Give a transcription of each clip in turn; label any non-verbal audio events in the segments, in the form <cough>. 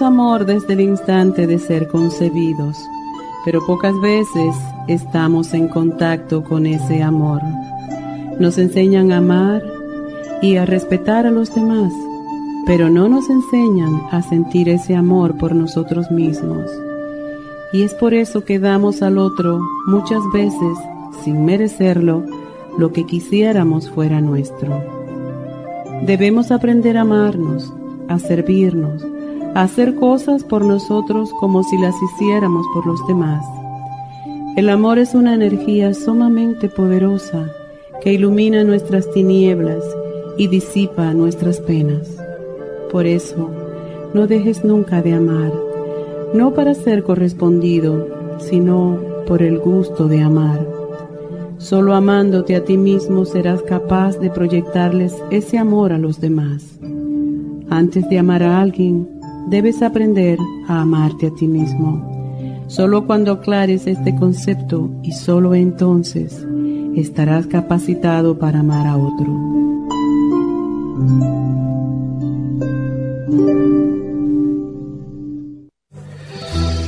Amor desde el instante de ser concebidos, pero pocas veces estamos en contacto con ese amor. Nos enseñan a amar y a respetar a los demás, pero no nos enseñan a sentir ese amor por nosotros mismos. Y es por eso que damos al otro muchas veces, sin merecerlo, lo que quisiéramos fuera nuestro. Debemos aprender a amarnos, a servirnos, hacer cosas por nosotros como si las hiciéramos por los demás. El amor es una energía sumamente poderosa que ilumina nuestras tinieblas y disipa nuestras penas. Por eso, no dejes nunca de amar, no para ser correspondido, sino por el gusto de amar. Solo amándote a ti mismo serás capaz de proyectarles ese amor a los demás. Antes de amar a alguien, debes aprender a amarte a ti mismo. Solo cuando aclares este concepto y solo entonces estarás capacitado para amar a otro.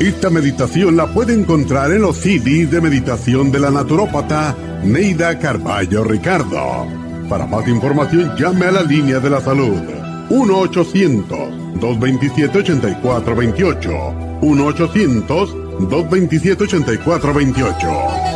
Esta meditación la puede encontrar en los CDs de meditación de la naturópata Neida Carballo Ricardo. Para más información llame a la línea de la salud 1 800 227-8428. 1-800-227-8428.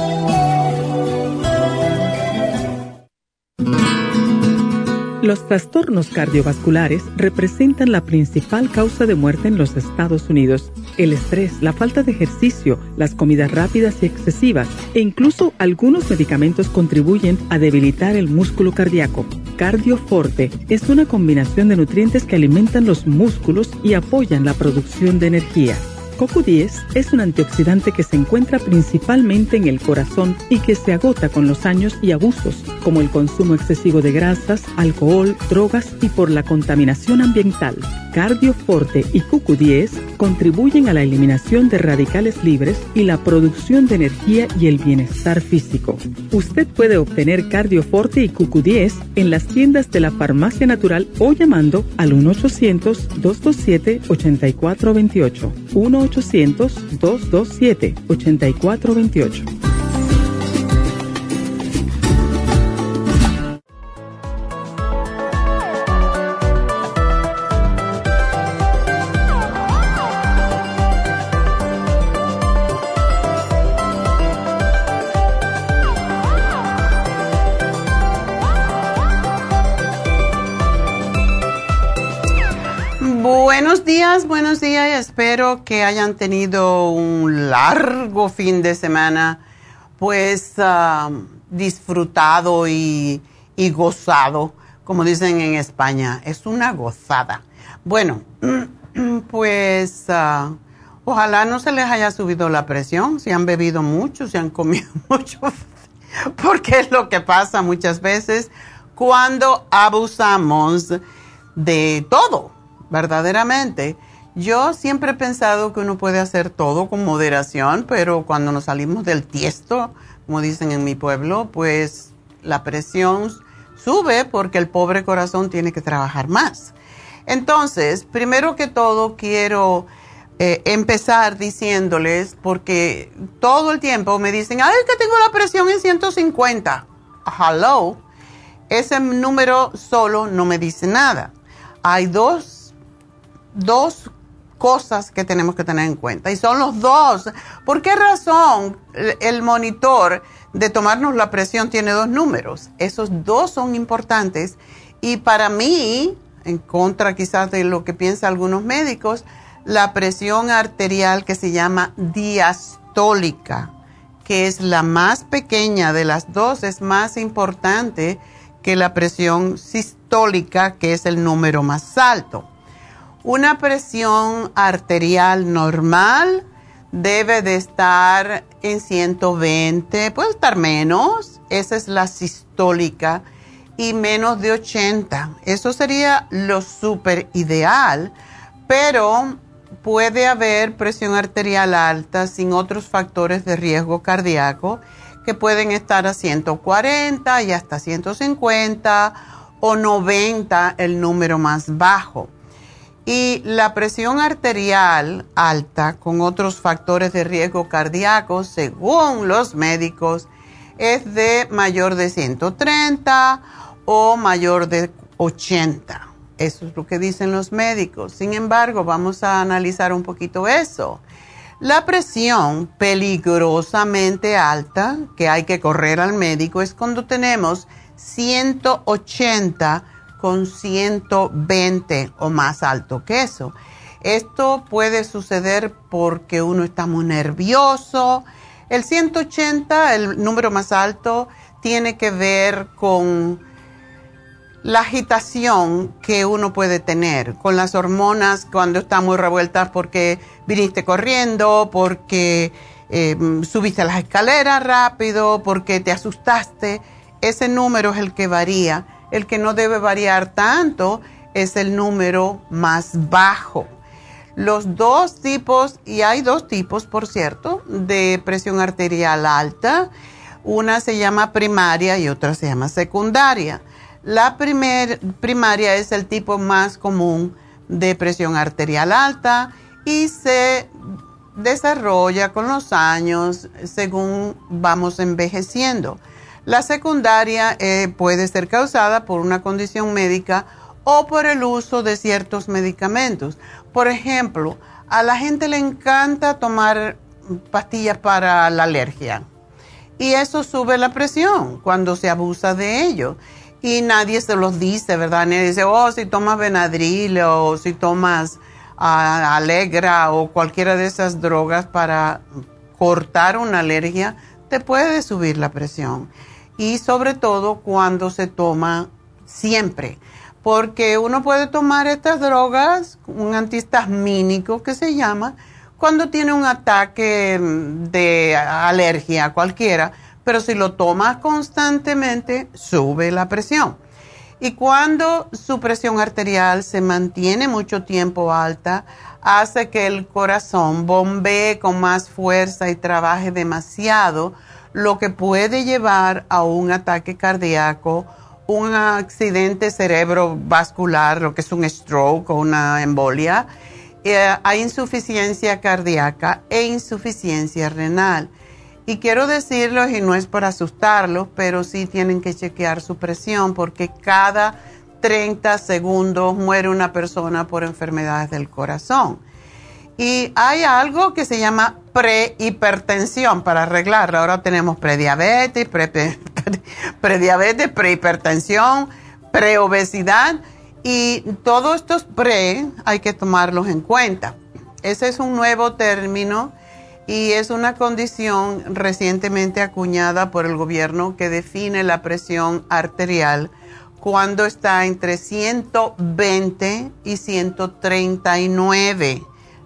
Los trastornos cardiovasculares representan la principal causa de muerte en los Estados Unidos. El estrés, la falta de ejercicio, las comidas rápidas y excesivas e incluso algunos medicamentos contribuyen a debilitar el músculo cardíaco. Cardioforte es una combinación de nutrientes que alimentan los músculos y apoyan la producción de energía. CoQ10 es un antioxidante que se encuentra principalmente en el corazón y que se agota con los años y abusos, como el consumo excesivo de grasas, alcohol, drogas y por la contaminación ambiental. Cardioforte y CoQ10 contribuyen a la eliminación de radicales libres y la producción de energía y el bienestar físico. Usted puede obtener Cardioforte y CoQ10 en las tiendas de la Farmacia Natural o llamando al 1-800-227-8428. 1-800-227-8428. Buenos días espero que hayan tenido un largo fin de semana, pues ah, disfrutado y, gozado, como dicen en España, es una gozada. Bueno, <clears throat> pues ah, ojalá no se les haya subido la presión, si han bebido mucho, si han comido <laughs> mucho, porque es lo que pasa muchas veces cuando abusamos de todo verdaderamente. Yo siempre he pensado que uno puede hacer todo con moderación, pero cuando nos salimos del tiesto, como dicen en mi pueblo, pues la presión sube porque el pobre corazón tiene que trabajar más. Entonces, primero que todo, quiero eh, empezar diciéndoles, porque todo el tiempo me dicen, ay, que tengo la presión en 150. Hello. Ese número solo no me dice nada. Hay dos dos cosas que tenemos que tener en cuenta y son los dos. ¿Por qué razón el monitor de tomarnos la presión tiene dos números? Esos dos son importantes y para mí, en contra quizás de lo que piensan algunos médicos, la presión arterial que se llama diastólica que es la más pequeña de las dos, es más importante que la presión sistólica, que es el número más alto. Una presión arterial normal debe de estar en 120, puede estar menos, esa es la sistólica, y menos de 80. Eso sería lo súper ideal, pero puede haber presión arterial alta sin otros factores de riesgo cardíaco que pueden estar a 140 y hasta 150 o 90 el número más bajo. Y la presión arterial alta con otros factores de riesgo cardíaco, según los médicos, es de mayor de 130 o mayor de 80. Eso es lo que dicen los médicos. Sin embargo, vamos a analizar un poquito eso. La presión peligrosamente alta que hay que correr al médico es cuando tenemos 180 con 120 o más alto que eso. Esto puede suceder porque uno está muy nervioso. El 180, el número más alto, tiene que ver con la agitación que uno puede tener con las hormonas cuando están muy revueltas porque viniste corriendo, porque em, subiste las escaleras rápido, porque te asustaste. Ese número es el que varía. El que no debe variar tanto es el número más bajo. Los dos tipos, y hay dos tipos, por cierto, de presión arterial alta. Una se llama primaria y otra se llama secundaria. La primaria es el tipo más común de presión arterial alta y se desarrolla con los años según vamos envejeciendo. La secundaria eh, puede ser causada por una condición médica o por el uso de ciertos medicamentos. Por ejemplo, a la gente le encanta tomar pastillas para la alergia y eso sube la presión cuando se abusa de ello y nadie se los dice, ¿verdad? Nadie dice, oh, si tomas Benadryl o si tomas ah, Alegra o cualquiera de esas drogas para cortar una alergia, te puede subir la presión. Y sobre todo cuando se toma siempre, porque uno puede tomar estas drogas, un antihistamínico que se llama, cuando tiene un ataque de alergia cualquiera, pero si lo tomas constantemente, sube la presión. Y cuando su presión arterial se mantiene mucho tiempo alta, hace que el corazón bombee con más fuerza y trabaje demasiado, lo que puede llevar a un ataque cardíaco, un accidente cerebrovascular, lo que es un stroke o una embolia, eh, a insuficiencia cardíaca e insuficiencia renal. Y quiero decirles, y no es para asustarlos, pero sí tienen que chequear su presión porque cada 30 segundos muere una persona por enfermedades del corazón. Y hay algo que se llama prehipertensión para arreglarlo. Ahora tenemos prediabetes, pre, <laughs> prediabetes, prehipertensión, preobesidad y todos estos pre hay que tomarlos en cuenta. Ese es un nuevo término y es una condición recientemente acuñada por el gobierno que define la presión arterial cuando está entre 120 y 139,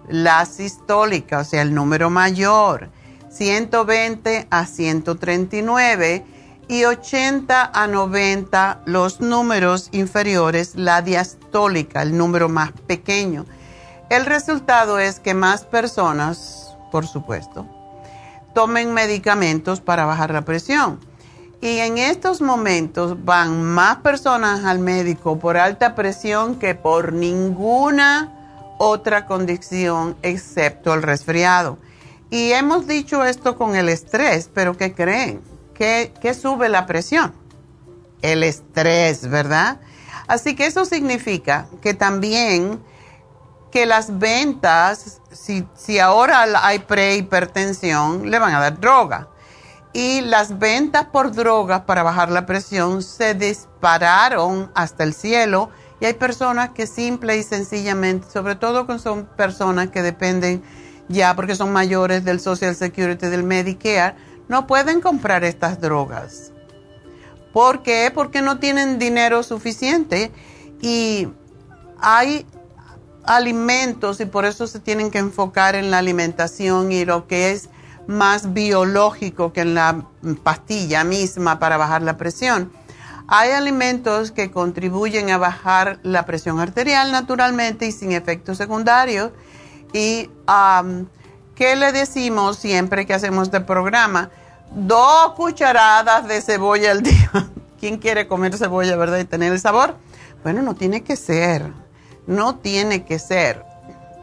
la sistólica, o sea, el número mayor, 120 a 139 y 80 a 90 los números inferiores, la diastólica, el número más pequeño. El resultado es que más personas por supuesto, tomen medicamentos para bajar la presión. Y en estos momentos van más personas al médico por alta presión que por ninguna otra condición excepto el resfriado. Y hemos dicho esto con el estrés, pero ¿qué creen? ¿Qué, qué sube la presión? El estrés, ¿verdad? Así que eso significa que también que las ventas, si, si ahora hay prehipertensión, le van a dar droga. Y las ventas por drogas para bajar la presión se dispararon hasta el cielo. Y hay personas que simple y sencillamente, sobre todo con son personas que dependen ya porque son mayores del Social Security, del Medicare, no pueden comprar estas drogas. ¿Por qué? Porque no tienen dinero suficiente y hay alimentos y por eso se tienen que enfocar en la alimentación y lo que es más biológico que en la pastilla misma para bajar la presión. Hay alimentos que contribuyen a bajar la presión arterial naturalmente y sin efectos secundarios. ¿Y qué le decimos siempre que hacemos este programa? Dos cucharadas de cebolla al día. <laughs> ¿Quién quiere comer cebolla, verdad? Y tener el sabor. Bueno, no tiene que ser. No tiene que ser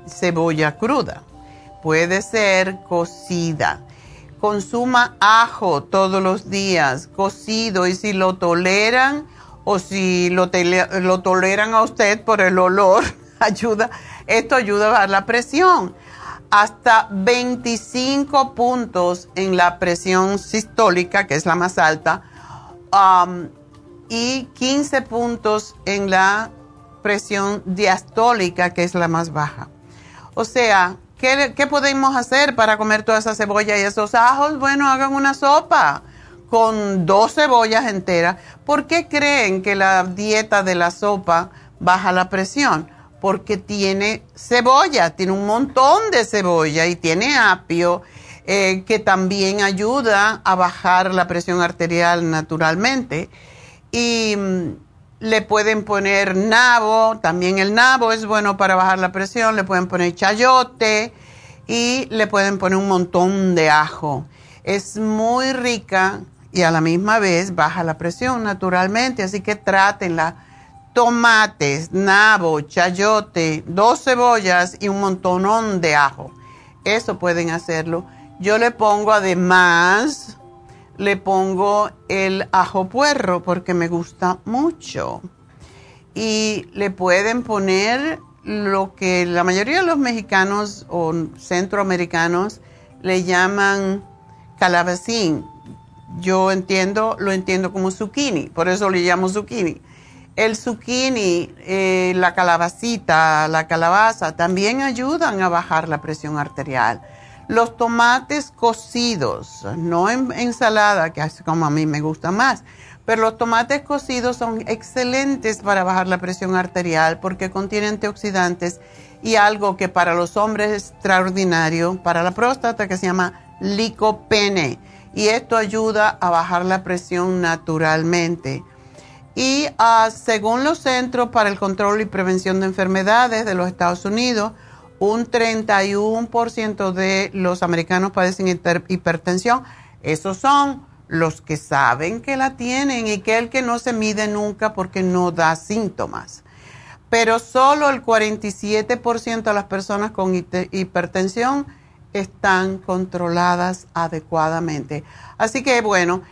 cebolla cruda puede ser cocida. Consuma ajo todos los días, cocido, y si lo toleran o si lo, lo toleran a usted por el olor, <laughs> ayuda, esto ayuda a bajar la presión. Hasta 25 puntos en la presión sistólica, que es la más alta, um, y 15 puntos en la presión diastólica, que es la más baja. O sea, ¿Qué, podemos hacer para comer toda esa cebolla y esos ajos? Bueno, hagan una sopa con dos cebollas enteras. ¿Por qué creen que la dieta de la sopa baja la presión? Porque tiene cebolla, tiene un montón de cebolla y tiene apio, eh, que también ayuda a bajar la presión arterial naturalmente. Y mm, le pueden poner nabo, también el nabo es bueno para bajar la presión, le pueden poner chayote y le pueden poner un montón de ajo. Es muy rica y a la misma vez baja la presión naturalmente, así que trátenla. Tomates, nabo, chayote, dos cebollas y un montonón de ajo. Eso pueden hacerlo. Yo le pongo además le pongo el ajo puerro porque me gusta mucho. Y le pueden poner lo que la mayoría de los mexicanos o centroamericanos le llaman calabacín. Yo entiendo, lo entiendo como zucchini, por eso le llamo zucchini. El zucchini, eh, la calabacita, la calabaza también ayudan a bajar la presión arterial los tomates cocidos, no en ensalada, que es como a mí me gusta más, pero los tomates cocidos son excelentes para bajar la presión arterial porque contienen antioxidantes y algo que para los hombres es extraordinario, para la próstata, que se llama licopene. Y esto ayuda a bajar la presión naturalmente. Y ah, según los Centros para el Control y Prevención de Enfermedades de los Estados Unidos, un 31% de los americanos padecen hipertensión. Esos son los que saben que la tienen y que el que no se mide nunca porque no da síntomas. Pero solo el 47% de las personas con hipertensión están controladas adecuadamente. Así que bueno,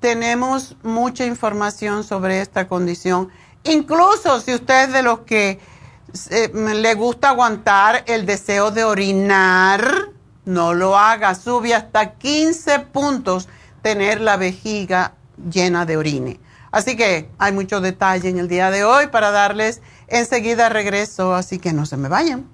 tenemos mucha información sobre esta condición. Incluso si usted es de los que le gusta aguantar el deseo de orinar, no lo haga. Sube hasta 15 puntos tener la vejiga llena de orine. Así que hay mucho detalle en el día de hoy para darles enseguida regreso, así que no se me vayan.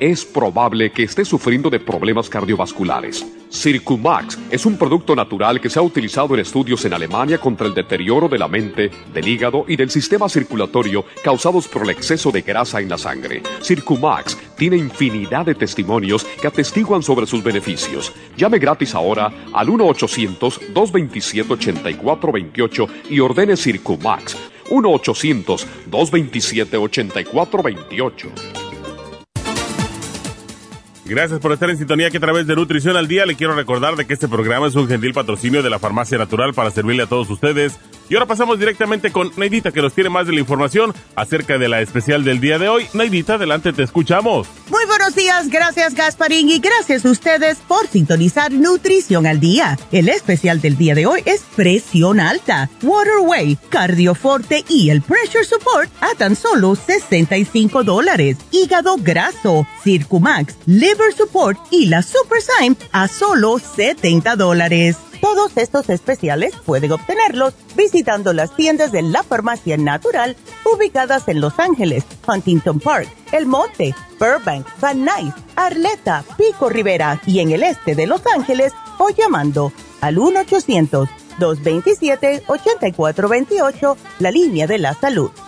es probable que esté sufriendo de problemas cardiovasculares. Circumax es un producto natural que se ha utilizado en estudios en Alemania contra el deterioro de la mente, del hígado y del sistema circulatorio causados por el exceso de grasa en la sangre. Circumax tiene infinidad de testimonios que atestiguan sobre sus beneficios. Llame gratis ahora al 1-800-227-8428 y ordene Circumax. 1-800-227-8428. Gracias por estar en sintonía que a través de Nutrición al Día le quiero recordar de que este programa es un gentil patrocinio de la Farmacia Natural para servirle a todos ustedes. Y ahora pasamos directamente con Neidita que nos tiene más de la información acerca de la especial del día de hoy. Neidita, adelante, te escuchamos. Muy buenos días, gracias Gasparín y gracias a ustedes por sintonizar Nutrición al Día. El especial del día de hoy es presión alta, Waterway, Cardioforte y el Pressure Support a tan solo 65 dólares. Hígado graso, Circumax, Liver Support y la Super a solo 70 dólares. Todos estos especiales pueden obtenerlos visitando las tiendas de la Farmacia Natural ubicadas en Los Ángeles, Huntington Park, El Monte, Burbank, Van Nuys, Arleta, Pico Rivera y en el este de Los Ángeles o llamando al 1-800-227-8428, la línea de la salud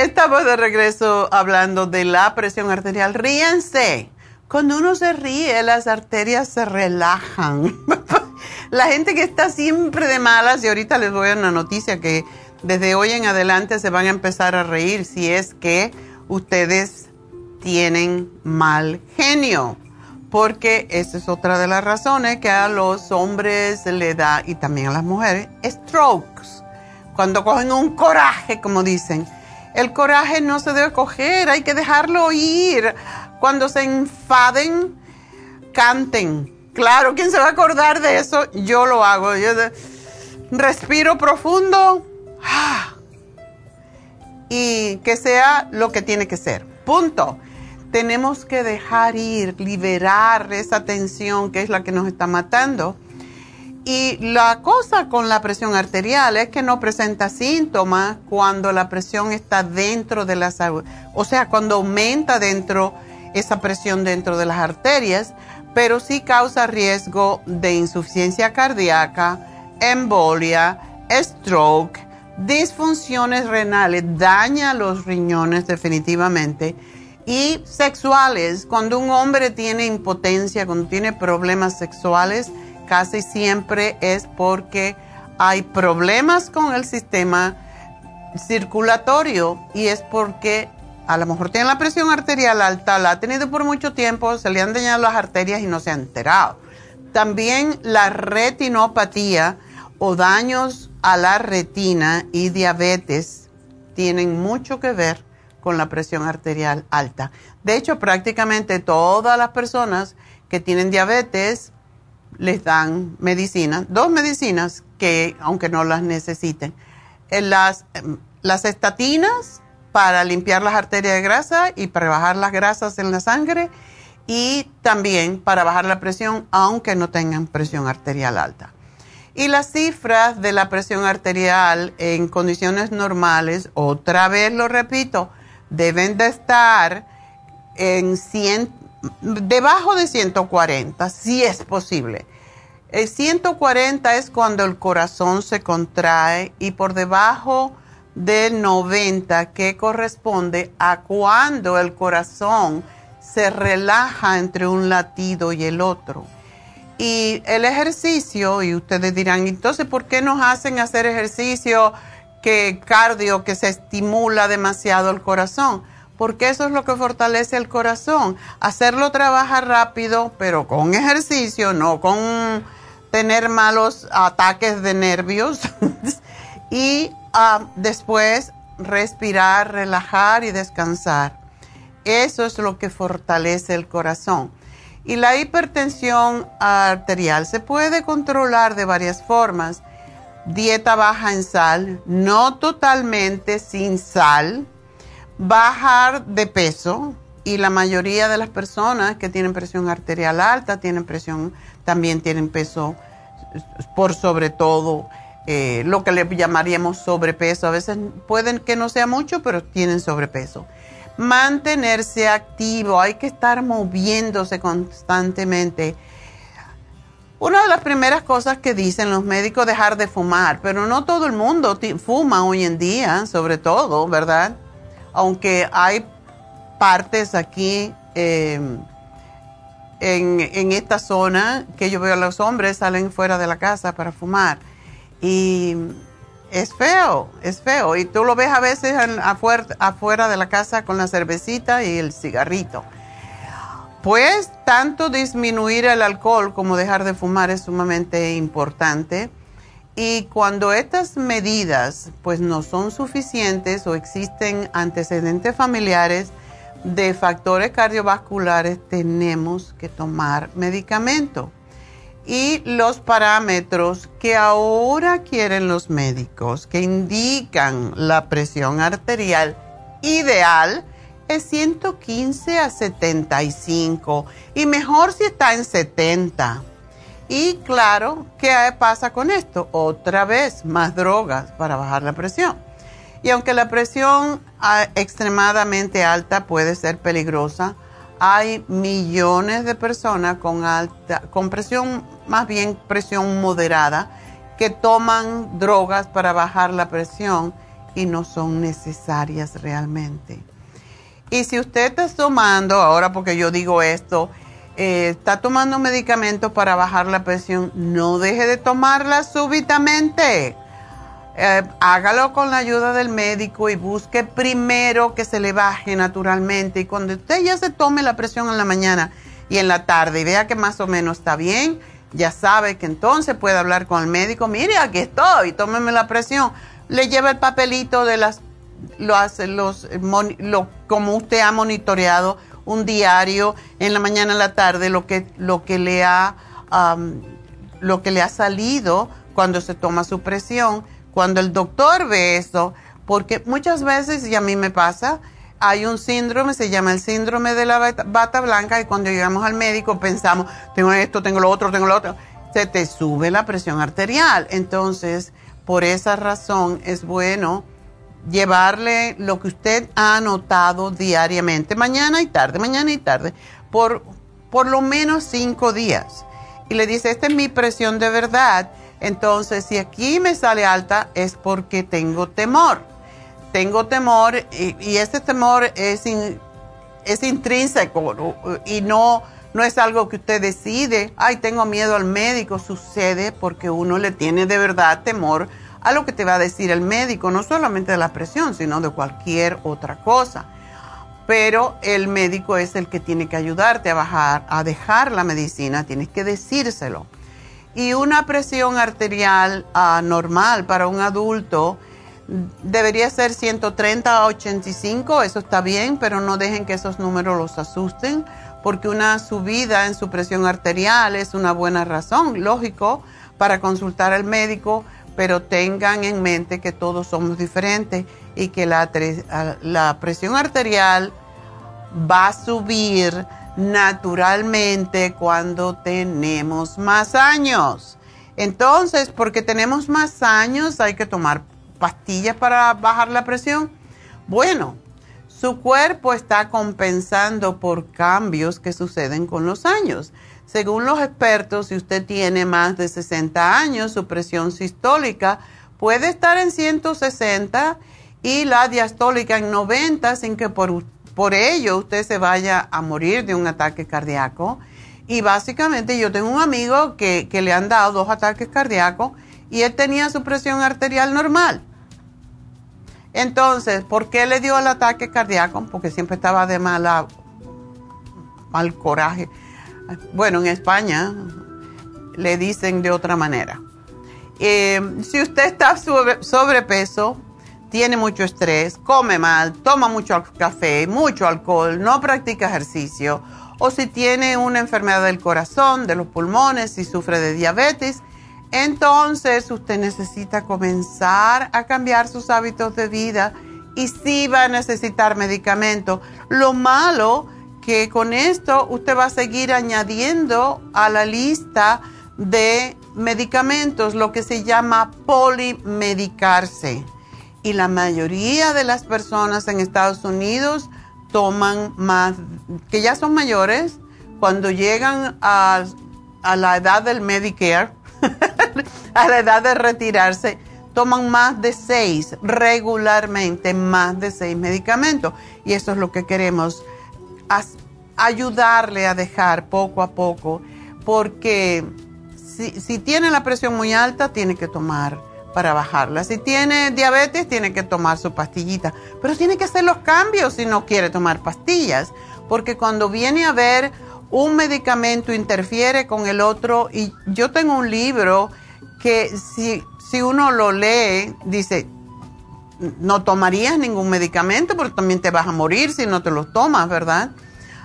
Estamos de regreso hablando de la presión arterial. Ríense. Cuando uno se ríe, las arterias se relajan. <laughs> la gente que está siempre de malas, y ahorita les voy a una noticia que desde hoy en adelante se van a empezar a reír si es que ustedes tienen mal genio. Porque esa es otra de las razones que a los hombres le da, y también a las mujeres, strokes. Cuando cogen un coraje, como dicen el coraje no se debe coger, hay que dejarlo ir. Cuando se enfaden, canten. Claro, ¿quién se va a acordar de eso? Yo lo hago. Yo respiro profundo y que sea lo que tiene que ser. Punto. Tenemos que dejar ir, liberar esa tensión que es la que nos está matando y la cosa con la presión arterial es que no presenta síntomas cuando la presión está dentro de la salud, o sea, cuando aumenta dentro esa presión dentro de las arterias, pero sí causa riesgo de insuficiencia cardíaca, embolia, stroke, disfunciones renales, daña los riñones definitivamente y sexuales. Cuando un hombre tiene impotencia, cuando tiene problemas sexuales, casi siempre es porque hay problemas con el sistema circulatorio y es porque a lo mejor tiene la presión arterial alta, la ha tenido por mucho tiempo, se le han dañado las arterias y no se ha enterado. También la retinopatía o daños a la retina y diabetes tienen mucho que ver con la presión arterial alta. De hecho, prácticamente todas las personas que tienen diabetes les dan medicina, dos medicinas que, aunque no las necesiten, eh, las, em, las estatinas para limpiar las arterias de grasa y para bajar las grasas en la sangre y también para bajar la presión, aunque no tengan presión arterial alta. Y las cifras de la presión arterial en condiciones normales, otra vez lo repito, deben de estar en 100, debajo de 140, si es posible. El 140 es cuando el corazón se contrae y por debajo de 90, que corresponde a cuando el corazón se relaja entre un latido y el otro. Y el ejercicio, y ustedes dirán, entonces, ¿por qué nos hacen hacer ejercicio que cardio, que se estimula demasiado el corazón? Porque eso es lo que fortalece el corazón. Hacerlo trabaja rápido, pero con ejercicio, no con tener malos ataques de nervios. <laughs> y ah, después respirar, relajar y descansar. eso es lo que fortalece el corazón. Y la hipertensión arterial se puede controlar de varias formas. Dieta baja en sal, no totalmente sin sal, bajar de peso y la mayoría de las personas que tienen presión arterial alta tienen presión, también tienen peso por sobre todo eh, lo que le llamaríamos sobrepeso. A veces pueden que no sea mucho, pero tienen sobrepeso. Mantenerse activo, hay que estar moviéndose constantemente. Una de las primeras cosas que dicen los médicos dejar de fumar, pero no todo el mundo fuma hoy en día, sobre todo, ¿verdad? Aunque hay partes aquí em, en, esta zona que yo veo a los hombres salen fuera de la casa para fumar. Y es feo, es feo. Y tú lo ves a veces afuera de la casa con la cervecita y el cigarrito. Pues tanto disminuir el alcohol como dejar de fumar es sumamente importante. Y cuando estas medidas pues no son suficientes o existen antecedentes familiares de factores cardiovasculares, tenemos que tomar medicamento y los parámetros que ahora quieren los médicos que indican la presión arterial ideal es 115 a 75 y mejor si está en 70. Y claro, ¿qué pasa con esto? Otra vez, más drogas para bajar la presión. Y aunque la presión ah, extremadamente alta puede ser peligrosa, hay millones de personas con alta, con presión, más bien presión moderada, que toman drogas para bajar la presión y no son necesarias realmente. Y si usted está tomando, ahora porque yo digo esto, eh, está tomando medicamentos para bajar la presión, no deje de tomarla súbitamente eh, hágalo con la ayuda del médico y busque primero que se le baje naturalmente. Y cuando usted ya se tome la presión en la mañana y en la tarde y vea que más o menos está bien, ya sabe que entonces puede hablar con el médico. Mire, aquí estoy, tómeme la presión. Le lleva el papelito de las, lo hace, los, lo, como usted ha monitoreado, un diario en la mañana, en la tarde, lo que, lo que le ha, lo que le ha salido cuando se toma su presión cuando el doctor ve eso, porque muchas veces, y a mí me pasa, hay un síndrome, se llama el síndrome de la bata blanca, y cuando llegamos al médico pensamos, tengo esto, tengo lo otro, tengo lo otro, se te sube la presión arterial. Entonces, por esa razón es bueno llevarle lo que usted ha anotado diariamente, mañana y tarde, mañana y tarde, por por lo menos cinco días. Y le dice, esta es mi presión de verdad entonces, si aquí me sale alta es porque tengo temor. Tengo temor y, ese temor es, es intrínseco y no, no es algo que usted decide, ay, tengo miedo al médico, sucede porque uno le tiene de verdad temor a lo que te va a decir el médico, no solamente de la presión, sino de cualquier otra cosa. Pero el médico es el que tiene que ayudarte a bajar, a dejar la medicina, tienes que decírselo. Y una presión arterial uh, normal para un adulto debería ser 130 a 85, eso está bien, pero no dejen que esos números los asusten, porque una subida en su presión arterial es una buena razón, lógico, para consultar al médico, pero tengan en mente que todos somos diferentes y que la, presión arterial va a subir naturalmente cuando tenemos más años. Entonces, porque tenemos más años, hay que tomar pastillas para bajar la presión. Bueno, su cuerpo está compensando por cambios que suceden con los años. Según los expertos, si usted tiene más de 60 años, su presión sistólica puede estar en 160 y la diastólica en 90 sin que por por ello usted se vaya a morir de un ataque cardíaco. Y básicamente yo tengo un amigo que, le han dado dos ataques cardíacos y él tenía su presión arterial normal. Entonces, ¿por qué le dio el ataque cardíaco? Porque siempre estaba de mala, mal coraje. Bueno, en España le dicen de otra manera. Eh, si usted está sobre, sobrepeso, tiene mucho estrés, come mal, toma mucho café, mucho alcohol, no practica ejercicio, o si tiene una enfermedad del corazón, de los pulmones, si sufre de diabetes, entonces usted necesita comenzar a cambiar sus hábitos de vida y sí va a necesitar medicamentos. Lo malo que con esto usted va a seguir añadiendo a la lista de medicamentos lo que se llama polimedicarse. Y la mayoría de las personas en Estados Unidos toman más, que ya son mayores, cuando llegan a, a la edad del Medicare, <laughs> a la edad de retirarse, toman más de seis, regularmente más de seis medicamentos. Y eso es lo que queremos, ayudarle a dejar poco a poco, porque si, si tiene la presión muy alta, tiene que tomar para bajarla. Si tiene diabetes, tiene que tomar su pastillita, pero tiene que hacer los cambios si no quiere tomar pastillas, porque cuando viene a ver un medicamento interfiere con el otro y yo tengo un libro que si, si uno lo lee, dice, no tomarías ningún medicamento porque también te vas a morir si no te los tomas, ¿verdad?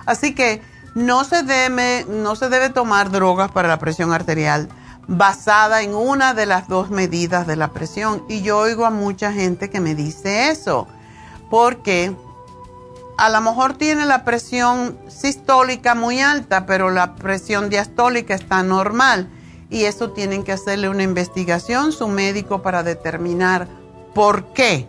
Así que no se debe, no se debe tomar drogas para la presión arterial basada en una de las dos medidas de la presión. Y yo oigo a mucha gente que me dice eso, porque a lo mejor tiene la presión sistólica muy alta, pero la presión diastólica está normal. Y eso tienen que hacerle una investigación su médico para determinar por qué.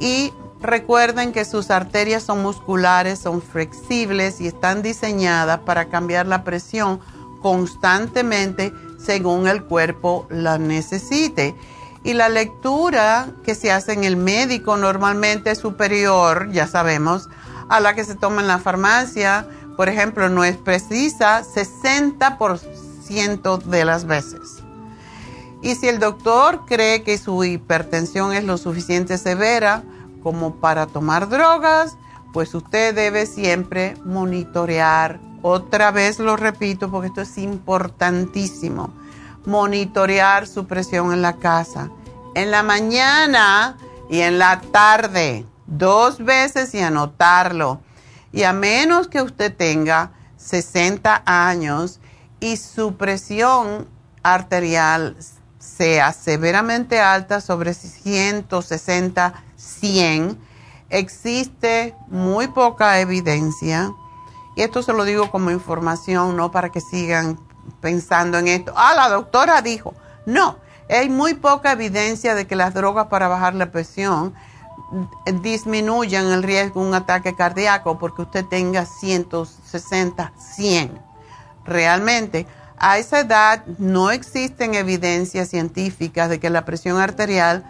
Y recuerden que sus arterias son musculares, son flexibles y están diseñadas para cambiar la presión constantemente según el cuerpo la necesite. Y la lectura que se hace en el médico normalmente es superior, ya sabemos, a la que se toma en la farmacia. Por ejemplo, no es precisa 60% de las veces. Y si el doctor cree que su hipertensión es lo suficiente severa como para tomar drogas, pues usted debe siempre monitorear otra vez lo repito porque esto es importantísimo. Monitorear su presión en la casa. En la mañana y en la tarde. Dos veces y anotarlo. Y a menos que usted tenga 60 años y su presión arterial sea severamente alta sobre 160, 100, existe muy poca evidencia y esto se lo digo como información, no para que sigan pensando en esto. Ah, la doctora dijo. No, hay muy poca evidencia de que las drogas para bajar la presión disminuyan el riesgo de un ataque cardíaco porque usted tenga 160, 100. Realmente, a esa edad no existen evidencias científicas de que la presión arterial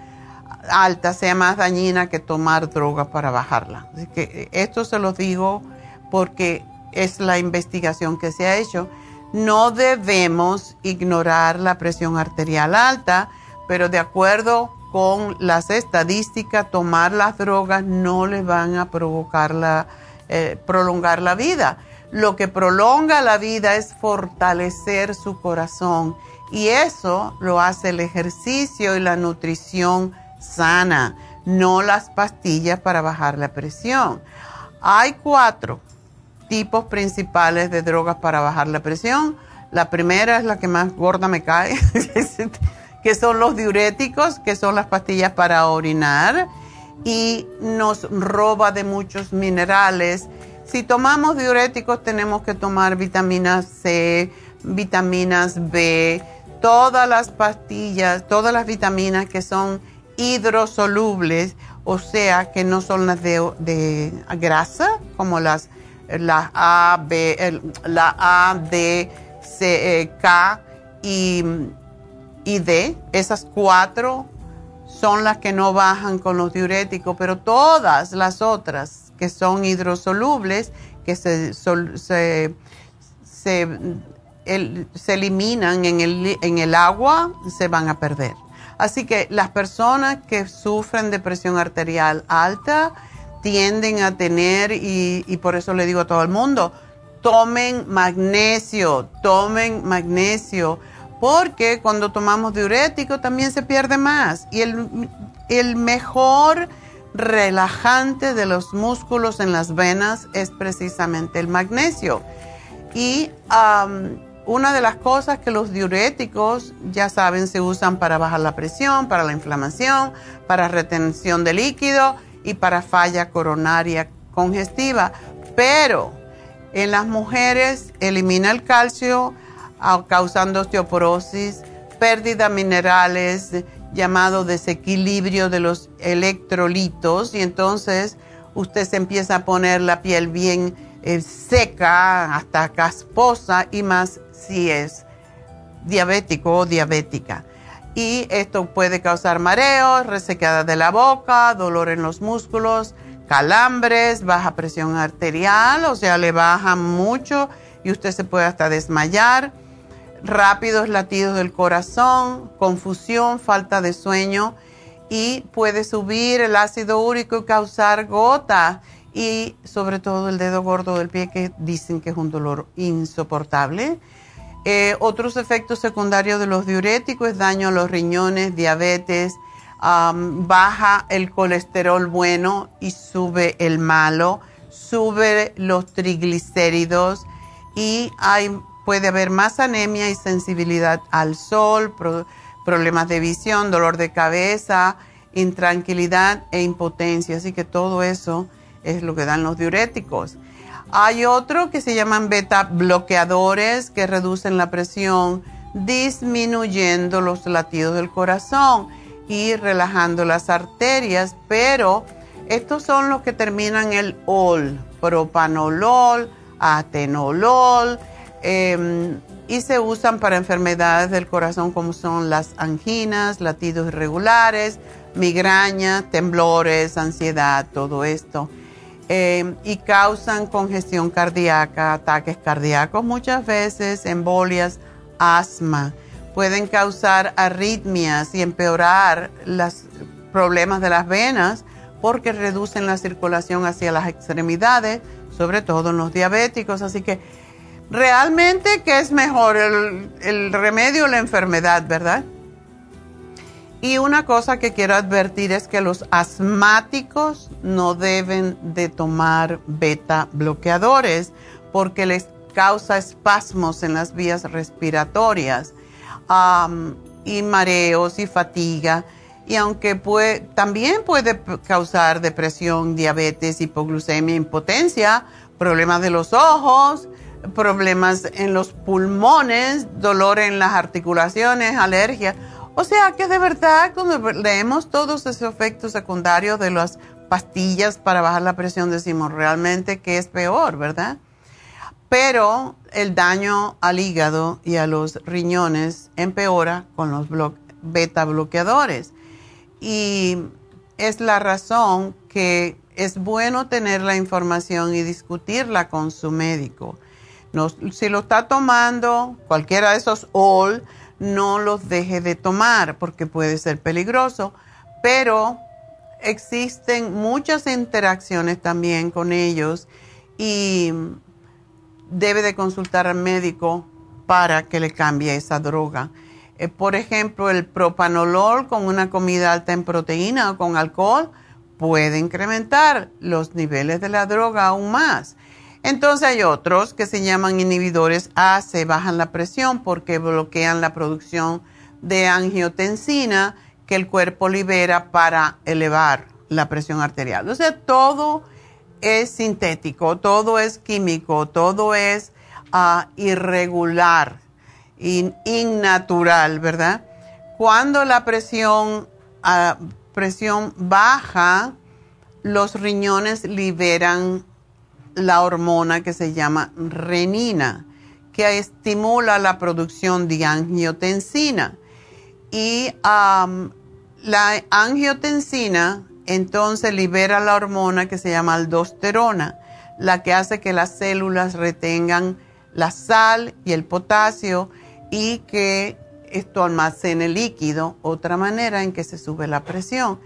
alta sea más dañina que tomar drogas para bajarla. Así que esto se lo digo porque es la investigación que se ha hecho. No debemos ignorar la presión arterial alta, pero de acuerdo con las estadísticas, tomar las drogas no le van a provocar la, eh, prolongar la vida. Lo que prolonga la vida es fortalecer su corazón y eso lo hace el ejercicio y la nutrición sana, no las pastillas para bajar la presión. Hay cuatro tipos principales de drogas para bajar la presión. La primera es la que más gorda me cae, <laughs> que son los diuréticos, que son las pastillas para orinar y nos roba de muchos minerales. Si tomamos diuréticos tenemos que tomar vitamina C, vitaminas B, todas las pastillas, todas las vitaminas que son hidrosolubles, o sea, que no son las de, de grasa, como las la A, B, la A, D, C, e, K y, y D. Esas cuatro son las que no bajan con los diuréticos, pero todas las otras que son hidrosolubles, que se, se, se, eliminan en el, en el agua, se van a perder. Así que las personas que sufren de presión arterial alta, tienden a tener, y, por eso le digo a todo el mundo, tomen magnesio, tomen magnesio, porque cuando tomamos diurético también se pierde más. Y el, el mejor relajante de los músculos en las venas es precisamente el magnesio. Y una de las cosas que los diuréticos, ya saben, se usan para bajar la presión, para la inflamación, para retención de líquido y para falla coronaria congestiva. Pero en las mujeres elimina el calcio causando osteoporosis, pérdida de minerales, llamado desequilibrio de los electrolitos y entonces usted se empieza a poner la piel bien eh, seca, hasta casposa y más si es diabético o diabética. Y esto puede causar mareos, resequedad de la boca, dolor en los músculos, calambres, baja presión arterial, o sea, le baja mucho y usted se puede hasta desmayar rápidos latidos del corazón, confusión, falta de sueño y puede subir el ácido úrico y causar gota y sobre todo el dedo gordo del pie que dicen que es un dolor insoportable. Eh, otros efectos secundarios de los diuréticos es daño a los riñones, diabetes, baja el colesterol bueno y sube el malo, sube los triglicéridos y hay puede haber más anemia y sensibilidad al sol, problemas de visión, dolor de cabeza, intranquilidad e impotencia. Así que todo eso es lo que dan los diuréticos. Hay otro que se llaman beta bloqueadores que reducen la presión disminuyendo los latidos del corazón y relajando las arterias, pero estos son los que terminan el OL, propanolol, atenolol, Em, y se usan para enfermedades del corazón como son las anginas, latidos irregulares, migraña, temblores, ansiedad, todo esto. Em, y causan congestión cardíaca, ataques cardíacos, muchas veces embolias, asma. Pueden causar arritmias y empeorar los problemas de las venas porque reducen la circulación hacia las extremidades, sobre todo en los diabéticos. Así que realmente, ¿qué es mejor? El, remedio o la enfermedad, ¿verdad? Y una cosa que quiero advertir es que los asmáticos no deben de tomar beta bloqueadores porque les causa espasmos en las vías respiratorias y mareos y fatiga. Y aunque también puede causar depresión, diabetes, hipoglucemia, impotencia, problemas de los ojos, problemas en los pulmones, dolor en las articulaciones, alergia. O sea que de verdad cuando leemos todos esos efectos secundarios de las pastillas para bajar la presión decimos realmente que es peor, ¿verdad? Pero el daño al hígado y a los riñones empeora con los beta bloqueadores. Y es la razón que es bueno tener la información y discutirla con su médico si lo está tomando cualquiera de esos all, no los deje de tomar porque puede ser peligroso. Pero existen muchas interacciones también con ellos y debe de consultar al médico para que le cambie esa droga. Eh, por ejemplo, el propanolol con una comida alta en proteína o con alcohol puede incrementar los niveles de la droga aún más. Entonces hay otros que se llaman inhibidores A, se bajan la presión porque bloquean la producción de angiotensina que el cuerpo libera para elevar la presión arterial. O sea, todo es sintético, todo es químico, todo es uh, irregular, innatural, ¿verdad? Cuando la presión, uh, presión baja, los riñones liberan la hormona que se llama renina, que estimula la producción de angiotensina. Y la angiotensina entonces libera la hormona que se llama aldosterona, la que hace que las células retengan la sal y el potasio y que esto almacene líquido, otra manera en que se sube la presión.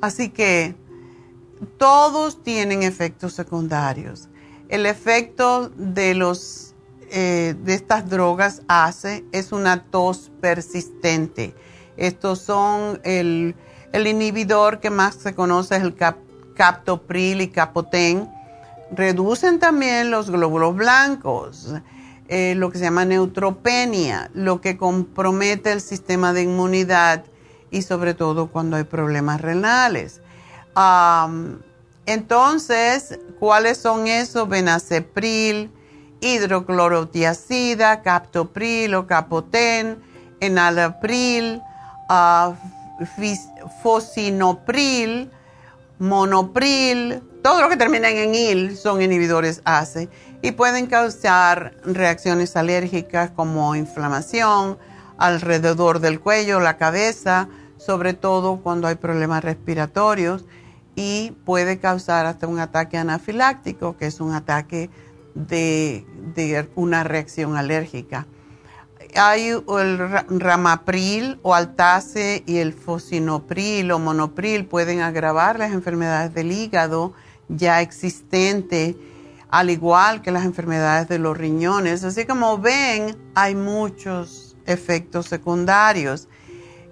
Así que todos tienen efectos secundarios el efecto de, los, eh, de estas drogas hace es una tos persistente. Estos son el, El inhibidor que más se conoce es el captopril y capotén. Reducen también los glóbulos blancos, eh, lo que se llama neutropenia, lo que compromete el sistema de inmunidad y sobre todo cuando hay problemas renales. Entonces, ¿cuáles son esos? Benacepril, hidroclorotiacida, captopril o capotén, enalapril, uh, fosinopril, monopril, todo lo que termina en il son inhibidores ACE y pueden causar reacciones alérgicas como inflamación alrededor del cuello, la cabeza, sobre todo cuando hay problemas respiratorios y puede causar hasta un ataque anafiláctico, que es un ataque de, una reacción alérgica. Hay el ramapril o altase y el fosinopril o monopril pueden agravar las enfermedades del hígado ya existentes, al igual que las enfermedades de los riñones. Así como ven, hay muchos efectos secundarios.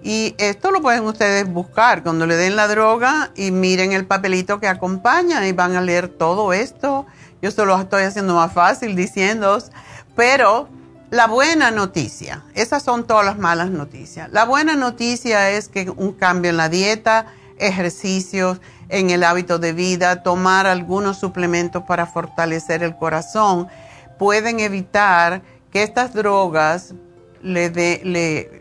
Y esto lo pueden ustedes buscar cuando le den la droga y miren el papelito que acompaña y van a leer todo esto. Yo se lo estoy haciendo más fácil diciendo, pero la buena noticia, esas son todas las malas noticias. La buena noticia es que un cambio en la dieta, ejercicios, en el hábito de vida, tomar algunos suplementos para fortalecer el corazón, pueden evitar que estas drogas le, de, le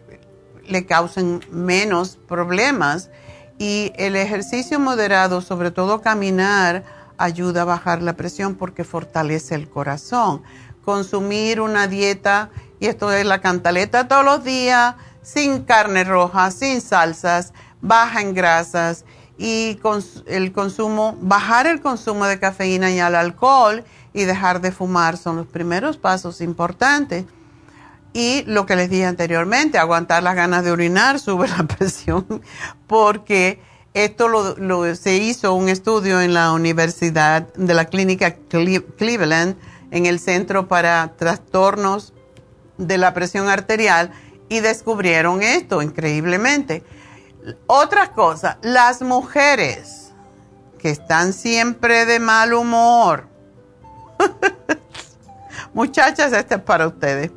le causen menos problemas. Y el ejercicio moderado, sobre todo caminar, ayuda a bajar la presión porque fortalece el corazón. Consumir una dieta, y esto es la cantaleta todos los días, sin carne roja, sin salsas, baja en grasas y el consumo, bajar el consumo de cafeína y el alcohol y dejar de fumar son los primeros pasos importantes. Y lo que les dije anteriormente, aguantar las ganas de orinar <laughs> sube la presión, porque esto lo, se hizo un estudio en la Universidad de la Clínica Cleveland, en el Centro para Trastornos de la Presión Arterial, y descubrieron esto increíblemente. Otra cosa, las mujeres que están siempre de mal humor. <laughs> Muchachas, este es para ustedes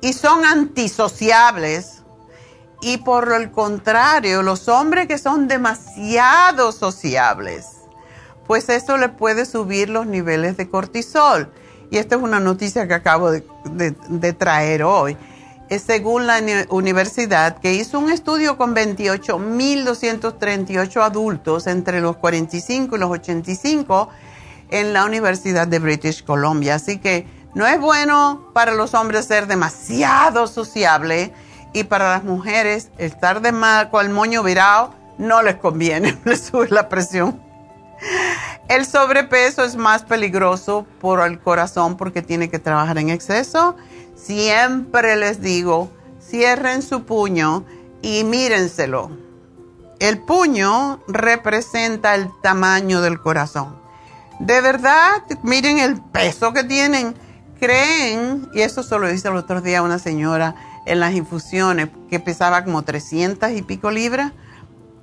y son antisociables. Y por el contrario, los hombres que son demasiado sociables, pues eso le puede subir los niveles de cortisol. Y esta es una noticia que acabo de, traer hoy. Según la universidad que hizo un estudio con 28.238 adultos entre los 45 y los 85 en la Universidad de British Columbia. Así que no es bueno para los hombres ser demasiado sociable y para las mujeres estar de mal con el moño virado no les conviene, <laughs> les sube la presión. El sobrepeso es más peligroso por el corazón porque tiene que trabajar en exceso. Siempre les digo, cierren su puño y mírenselo. El puño representa el tamaño del corazón. De verdad, miren el peso que tienen creen, y eso solo dice el otro día una señora en las infusiones, que pesaba como 300 y pico libras,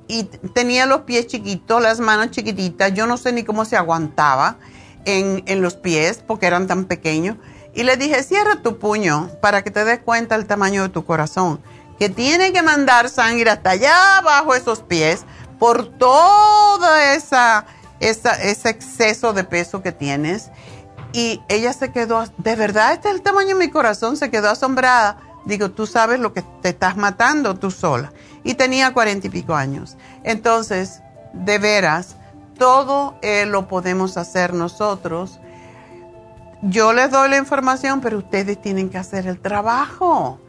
y tenía los pies chiquitos, las manos chiquititas, yo no sé ni cómo se aguantaba en, en los pies, porque eran tan pequeños. Y le dije, cierra tu puño para que te des cuenta el tamaño de tu corazón, que tiene que mandar sangre hasta allá abajo esos pies por todo esa, esa, ese exceso de peso que tienes y ella se quedó, de verdad, este es el tamaño de mi corazón, se quedó asombrada. Digo, tú sabes lo que te estás matando tú sola. Y tenía cuarenta y pico años. Entonces, de veras, todo eh, lo podemos hacer nosotros. Yo les doy la información, pero ustedes tienen que hacer el trabajo.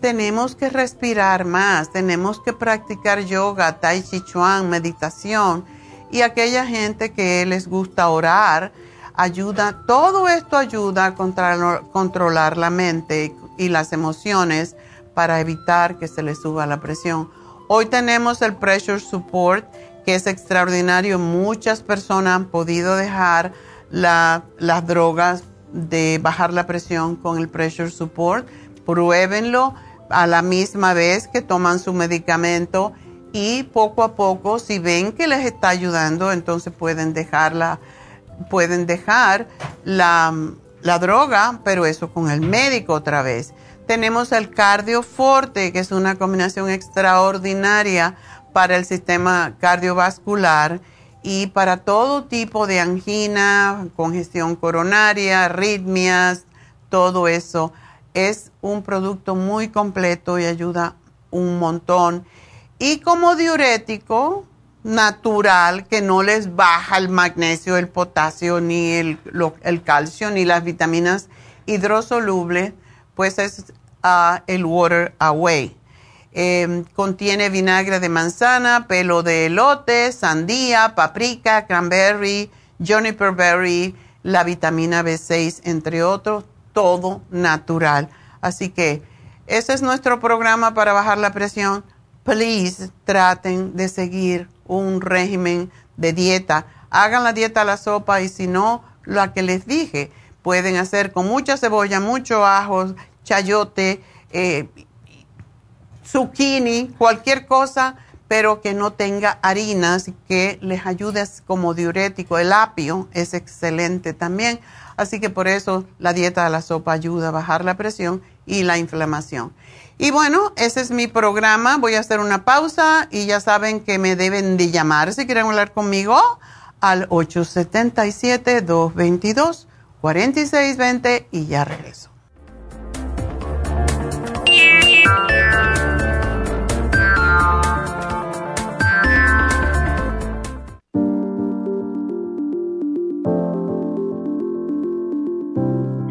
Tenemos que respirar más, tenemos que practicar yoga, tai chi chuan, meditación. Y aquella gente que les gusta orar, ayuda, todo esto ayuda a controlar la mente y las emociones para evitar que se le suba la presión. Hoy tenemos el Pressure Support, que es extraordinario. Muchas personas han podido dejar las drogas de bajar la presión con el Pressure Support. Pruébenlo a la misma vez que toman su medicamento y poco a poco, si ven que les está ayudando, entonces pueden dejarla, pueden dejar la, la droga, pero eso con el médico otra vez. Tenemos el cardioforte, que es una combinación extraordinaria para el sistema cardiovascular y para todo tipo de angina, congestión coronaria, arritmias, todo eso. Es un producto muy completo y ayuda un montón. Y como diurético natural, que no les baja el magnesio, el potasio, ni el, calcio, ni las vitaminas hidrosolubles, pues es ah, el Water Away Em, contiene vinagre de manzana, pelo de elote, sandía, paprika, cranberry, juniper berry, la vitamina B6, entre otros, todo natural. Así que ese es nuestro programa para bajar la presión. Please traten de seguir un régimen de dieta. Hagan la dieta a la sopa y si no, la que les dije, pueden hacer con mucha cebolla, mucho ajo, chayote, eh, zucchini, cualquier cosa, pero que no tenga harinas, que les ayude como diurético. El apio es excelente también, así que por eso la dieta de la sopa ayuda a bajar la presión y la inflamación. Y bueno, ese es mi programa. Voy a hacer una pausa y ya saben que me deben de llamar si quieren hablar conmigo al 877-222-4620 y ya regreso.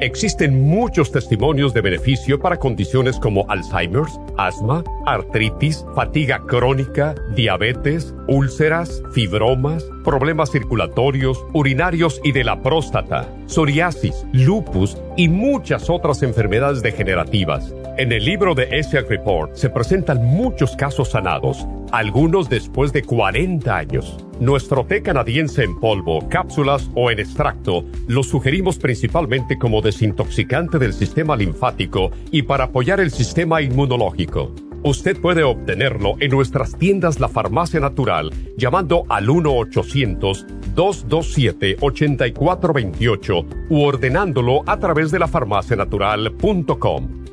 existen muchos testimonios de beneficio para condiciones como Alzheimer's, asma, artritis, fatiga crónica, diabetes, úlceras, fibromas, problemas circulatorios, urinarios y de la próstata, psoriasis, lupus y muchas otras enfermedades degenerativas. En el libro de ESIAC Report se presentan muchos casos sanados, algunos después de 40 años. Nuestro té canadiense en polvo, cápsulas o en extracto lo sugerimos principalmente como desintoxicante del sistema linfático y para apoyar el sistema inmunológico. Usted puede obtenerlo en nuestras tiendas La Farmacia Natural llamando al 1-800-227-8428 u ordenándolo a través de lafarmacianatural.com.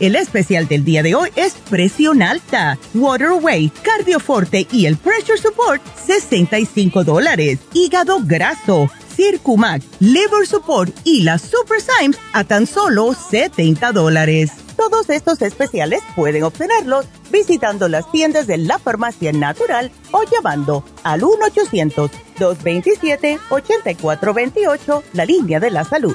El especial del día de hoy es presión alta, Waterway, Cardioforte y el Pressure Support, 65 dólares. Hígado graso, Circumac, Liver Support y la Super Symes a tan solo 70 dólares. Todos estos especiales pueden obtenerlos visitando las tiendas de la farmacia natural o llamando al 1-800-227-8428, la línea de la salud.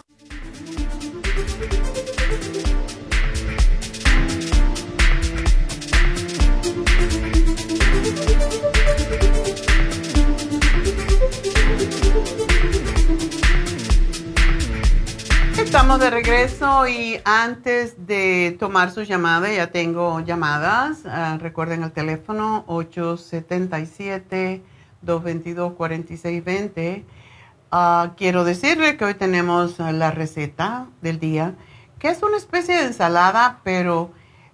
Estamos de regreso y antes de tomar su llamada, ya tengo llamadas. Ah, recuerden el teléfono 877-222-4620. Ah, quiero decirle que hoy tenemos la receta del día, que es una especie de ensalada, pero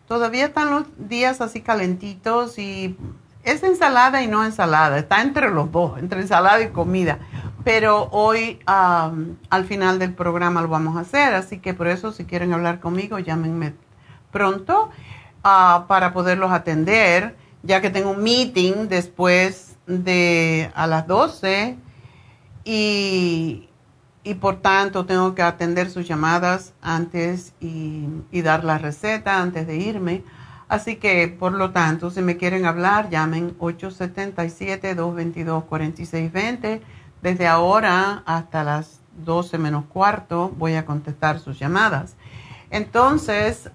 todavía están los días así calentitos y es ensalada y no ensalada. Está entre los dos, entre ensalada y comida pero hoy al final del programa lo vamos a hacer, así que por eso si quieren hablar conmigo, llámenme pronto ah, para poderlos atender, ya que tengo un meeting después de a las 12 y, y por tanto tengo que atender sus llamadas antes y, y dar la receta antes de irme. Así que, por lo tanto, si me quieren hablar, llamen 877-222-4620 desde ahora hasta las 12 menos cuarto voy a contestar sus llamadas. Entonces,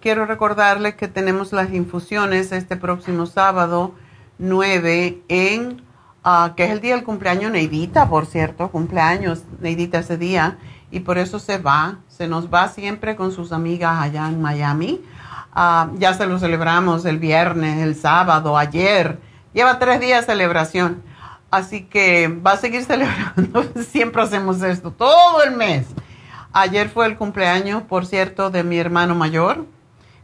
quiero recordarles que tenemos las infusiones este próximo sábado 9 en, uh, que es el día del cumpleaños Neidita, por cierto, cumpleaños Neidita ese día, y por eso se va, se nos va siempre con sus amigas allá en Miami. Ah, ya se lo celebramos el viernes, el sábado, ayer, lleva tres días celebración. Así que va a seguir <laughs> celebrando. Siempre hacemos esto, todo el mes. Ayer fue el cumpleaños, por cierto, de mi hermano mayor.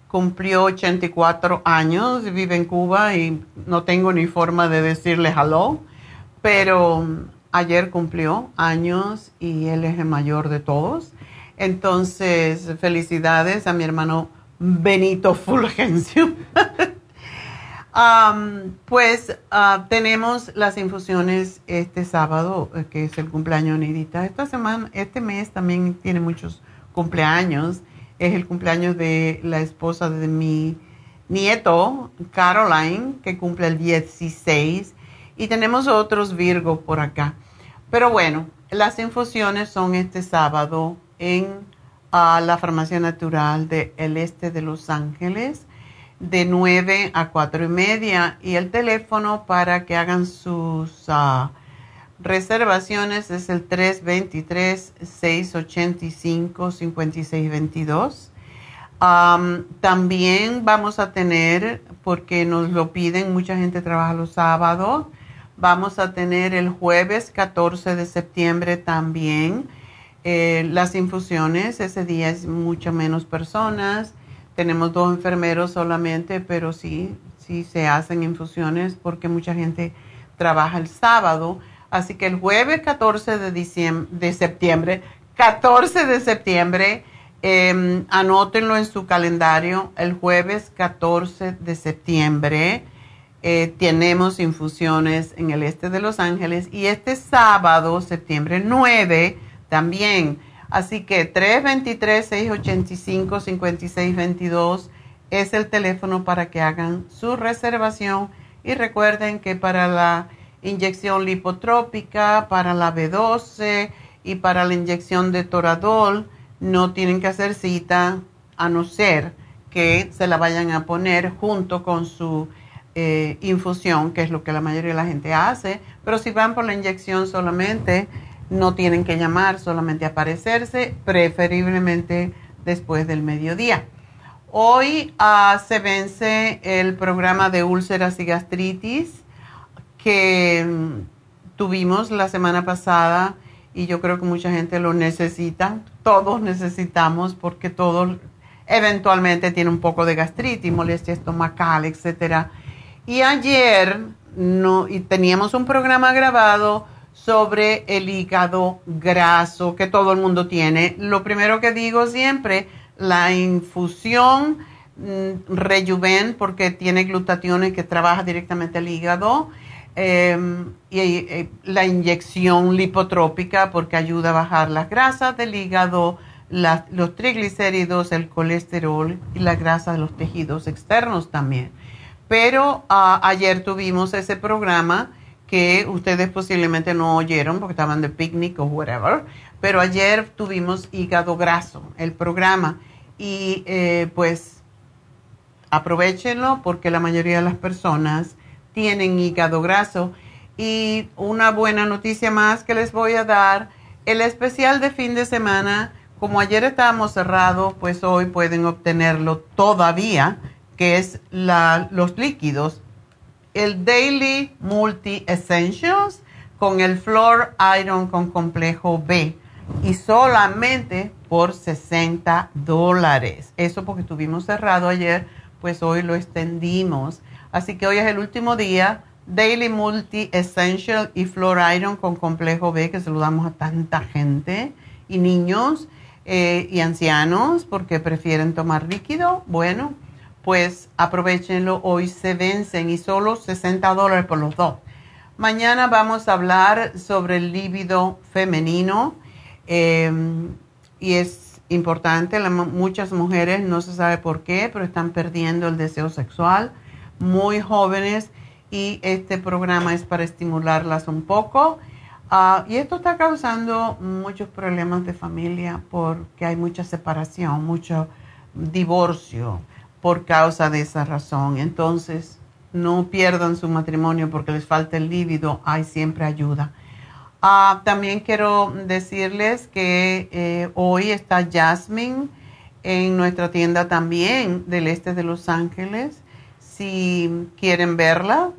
Cumplió 84 años, vive en Cuba y no tengo ni forma de decirle hello, pero ayer cumplió años y él es el mayor de todos. Entonces, felicidades a mi hermano Benito Fulgencio. <laughs> pues ah, tenemos las infusiones este sábado, eh, que es el cumpleaños de Nidita. Esta semana, este mes también tiene muchos cumpleaños. Es el cumpleaños de la esposa de mi nieto, Caroline, que cumple el 16. Y tenemos otros Virgo por acá. Pero bueno, las infusiones son este sábado en ah, la Farmacia Natural del Este de Los Ángeles de 9 a 4 y media y el teléfono para que hagan sus ah, reservaciones es el 323-685-5622. también vamos a tener, porque nos lo piden, mucha gente trabaja los sábados, vamos a tener el jueves 14 de septiembre también eh, las infusiones, ese día es mucho menos personas tenemos dos enfermeros solamente, pero sí, sí se hacen infusiones porque mucha gente trabaja el sábado. Así que el jueves 14 de, diciembre, de septiembre, 14 de septiembre, eh, anótenlo en su calendario, el jueves 14 de septiembre eh, tenemos infusiones en el este de Los Ángeles y este sábado, septiembre 9, también Así que 323-685-5622 es el teléfono para que hagan su reservación y recuerden que para la inyección lipotrópica, para la B12 y para la inyección de toradol no tienen que hacer cita a no ser que se la vayan a poner junto con su eh, infusión, que es lo que la mayoría de la gente hace. Pero si van por la inyección solamente, no tienen que llamar, solamente aparecerse, preferiblemente después del mediodía. Hoy ah, se vence el programa de úlceras y gastritis que mm, tuvimos la semana pasada y yo creo que mucha gente lo necesita. Todos necesitamos porque todos eventualmente tienen un poco de gastritis, molestia estomacal, etc. Y ayer no, y teníamos un programa grabado sobre el hígado graso que todo el mundo tiene. Lo primero que digo siempre, la infusión mm, Rejuven porque tiene glutatión que trabaja directamente el hígado. Em, y eh, la inyección lipotrópica porque ayuda a bajar las grasas del hígado, los triglicéridos, el colesterol y la grasa de los tejidos externos también. Pero ah, ayer tuvimos ese programa que ustedes posiblemente no oyeron porque estaban de picnic o whatever, pero ayer tuvimos hígado graso, el programa, y eh, pues aprovechenlo porque la mayoría de las personas tienen hígado graso. Y una buena noticia más que les voy a dar, el especial de fin de semana, como ayer estábamos cerrados, pues hoy pueden obtenerlo todavía, que es la, los líquidos el Daily Multi Essentials con el Floor Iron con complejo B y solamente por 60 dólares. Eso porque estuvimos cerrado ayer, pues hoy lo extendimos. Así que hoy es el último día Daily Multi Essential y Flor Iron con complejo B, que se lo damos a tanta gente, y niños eh, y ancianos porque prefieren tomar líquido. Bueno, pues aprovechenlo, hoy se vencen y solo 60 dólares por los dos. Mañana vamos a hablar sobre el líbido femenino em, y es importante, muchas mujeres no se sabe por qué, pero están perdiendo el deseo sexual, muy jóvenes y este programa es para estimularlas un poco. Ah, y esto está causando muchos problemas de familia porque hay mucha separación, mucho divorcio por causa de esa razón. Entonces, no pierdan su matrimonio porque les falta el líbido, hay siempre ayuda. Ah, también quiero decirles que eh, hoy está Jasmine en nuestra tienda también del este de Los Ángeles. Si quieren verla,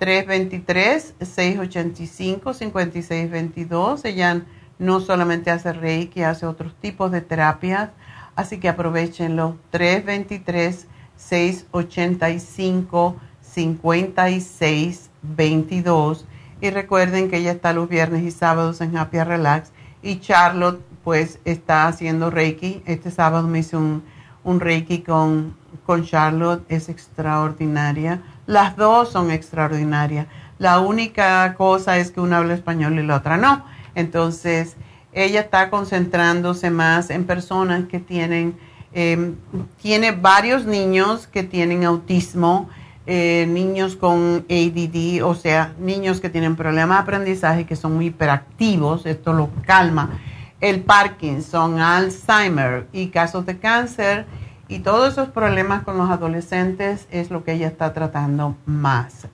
323-685-5622. Ella no solamente hace reiki, hace otros tipos de terapias Así que aprovechenlo. 323-685-5622. Y recuerden que ella está los viernes y sábados en Happy Relax. Y Charlotte, pues, está haciendo Reiki. Este sábado me hice un, Reiki con, con Charlotte. Es extraordinaria. Las dos son extraordinarias. La única cosa es que una habla español y la otra no. Entonces, ella está concentrándose más en personas que tienen, em, tiene varios niños que tienen autismo, eh, niños con ADD, o sea, niños que tienen problemas de aprendizaje, que son hiperactivos, esto lo calma, el Parkinson, Alzheimer y casos de cáncer y todos esos problemas con los adolescentes es lo que ella está tratando más.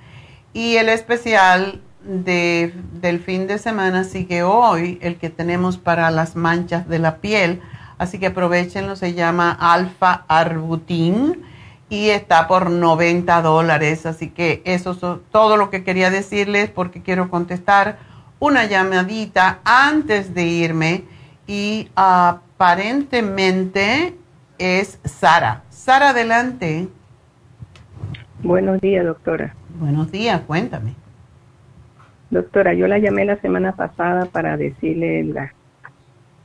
Y el especial de, del fin de semana sigue hoy, el que tenemos para las manchas de la piel. Así que aprovechenlo, se llama Alfa Arbutin y está por 90 dólares. Así que eso es todo lo que quería decirles porque quiero contestar una llamadita antes de irme y aparentemente es Sara. Sara, adelante. Buenos días, doctora. Buenos días, cuéntame. Doctora, yo la llamé la semana pasada para decirle la,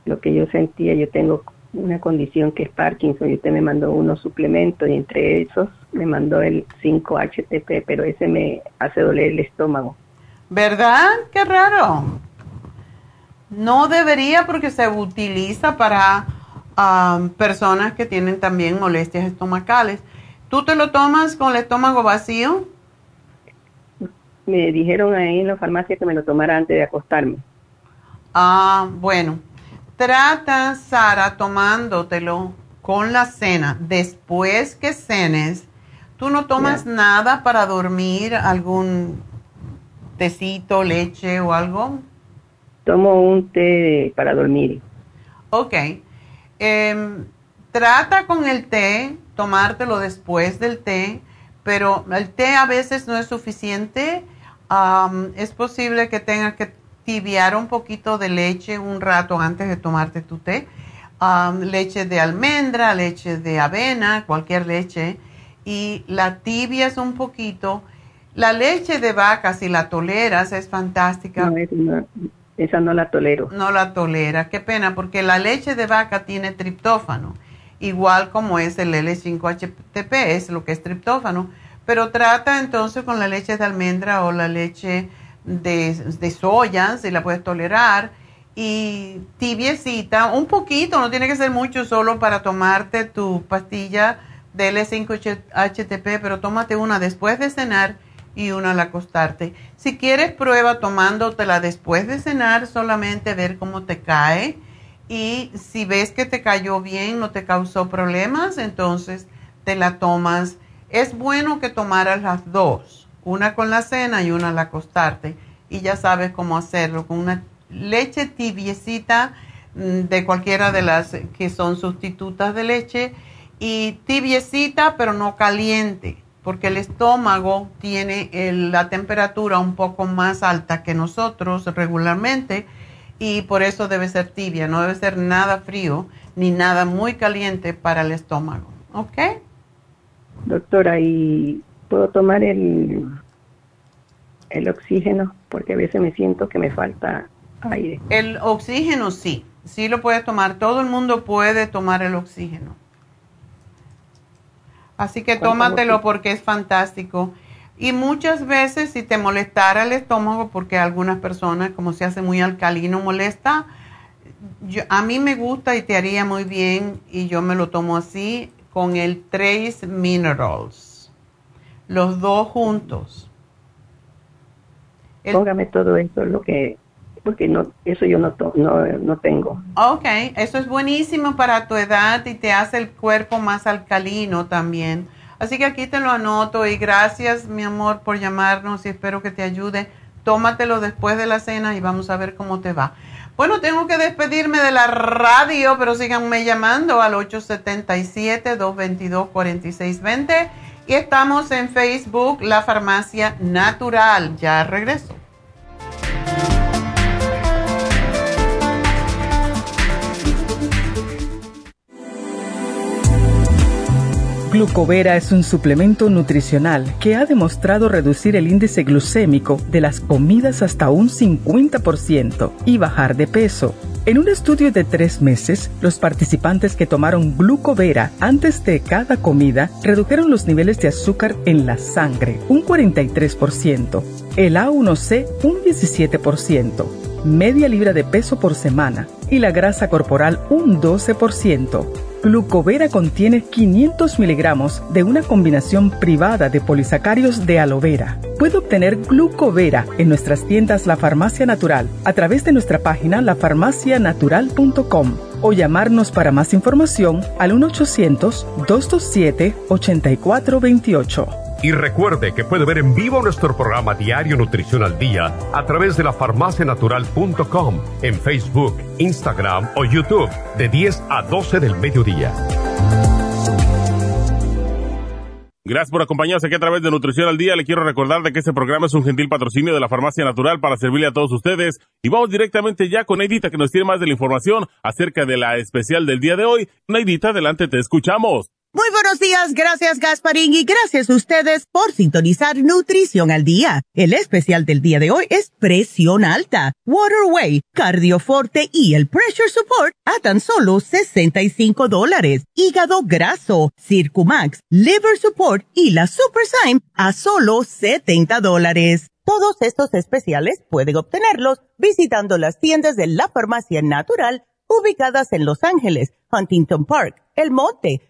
lo que yo sentía. Yo tengo una condición que es Parkinson y usted me mandó unos suplementos y entre esos me mandó el 5-HTP, pero ese me hace doler el estómago. ¿Verdad? Qué raro. No debería porque se utiliza para um, personas que tienen también molestias estomacales. ¿Tú te lo tomas con el estómago vacío? Me dijeron ahí en la farmacia que me lo tomara antes de acostarme. Ah, bueno. Trata, Sara, tomándotelo con la cena. Después que cenes, ¿tú no tomas nada para dormir? ¿Algún tecito, leche o algo? Tomo un té para dormir. Ok. Em, trata con el té, tomártelo después del té, pero el té a veces no es suficiente es posible que tengas que tibiar un poquito de leche un rato antes de tomarte tu té. leche de almendra, leche de avena, cualquier leche. Y la tibias un poquito. La leche de vaca, si la toleras, es fantástica. No, esa no la tolero. No la tolera. Qué pena, porque la leche de vaca tiene triptófano. Igual como es el L5-HTP, es lo que es triptófano pero trata entonces con la leche de almendra o la leche de, soya, si la puedes tolerar, y tibiecita, un poquito, no tiene que ser mucho solo para tomarte tu pastilla de L5-HTP, pero tómate una después de cenar y una al acostarte. Si quieres, prueba tomándotela después de cenar, solamente ver cómo te cae. Y si ves que te cayó bien, no te causó problemas, entonces te la tomas es bueno que tomaras las dos, una con la cena y una al acostarte, y ya sabes cómo hacerlo, con una leche tibiecita mm, de cualquiera de las que son sustitutas de leche, y tibiecita pero no caliente, porque el estómago tiene la temperatura un poco más alta que nosotros regularmente, y por eso debe ser tibia, no debe ser nada frío ni nada muy caliente para el estómago. ¿Ok? Doctora, ¿y puedo tomar el, el oxígeno, porque a veces me siento que me falta aire. El oxígeno sí, sí lo puedes tomar. Todo el mundo puede tomar el oxígeno. Así que tómatelo porque es fantástico. Y muchas veces si te molestara el estómago, porque algunas personas como se hace muy alcalino molesta, a mí me gusta y te haría muy bien y yo me lo tomo así con el Trace Minerals. Los dos juntos. Póngame todo eso, lo que, porque no, eso yo no, no, no tengo. Ok, eso es buenísimo para tu edad y te hace el cuerpo más alcalino también Así que aquí te lo anoto y gracias, mi amor, por llamarnos y espero que te ayude. Tómatelo después de la cena y vamos a ver cómo te va. Bueno, tengo que despedirme de la radio, pero síganme llamando al 877-222-4620 y estamos en Facebook, La Farmacia Natural. Ya regreso. Glucovera es un suplemento nutricional que ha demostrado reducir el índice glucémico de las comidas hasta un 50% y bajar de peso. En un estudio de tres meses, los participantes que tomaron glucovera antes de cada comida redujeron los niveles de azúcar en la sangre un 43%, el A1C un 17%, media libra de peso por semana y la grasa corporal un 12%. Glucovera contiene 500 miligramos de una combinación privada de polisacarios de aloe vera. Puede obtener Glucovera en nuestras tiendas La Farmacia Natural a través de nuestra página lafarmacianatural.com o llamarnos para más información al 1-800-227-8428. Y recuerde que puede ver en vivo nuestro programa Diario Nutrición al Día a través de la farmacianatural.com en Facebook, Instagram o YouTube de 10 a 12 del mediodía. Gracias por acompañarnos aquí a través de Nutrición al Día. Le quiero recordar de que este programa es un gentil patrocinio de la Farmacia Natural para servirle a todos ustedes. Y vamos directamente ya con Neidita que nos tiene más de la información acerca de la especial del día de hoy. Neidita, adelante, te escuchamos. Muy buenos días, gracias Gasparín y gracias a ustedes por sintonizar Nutrición al Día. El especial del día de hoy es presión alta, Waterway, Cardioforte y el Pressure Support a tan solo 65 dólares. Hígado graso, Circumax, Liver Support y la Super a solo 70 dólares. Todos estos especiales pueden obtenerlos visitando las tiendas de la Farmacia Natural ubicadas en Los Ángeles, Huntington Park, El Monte,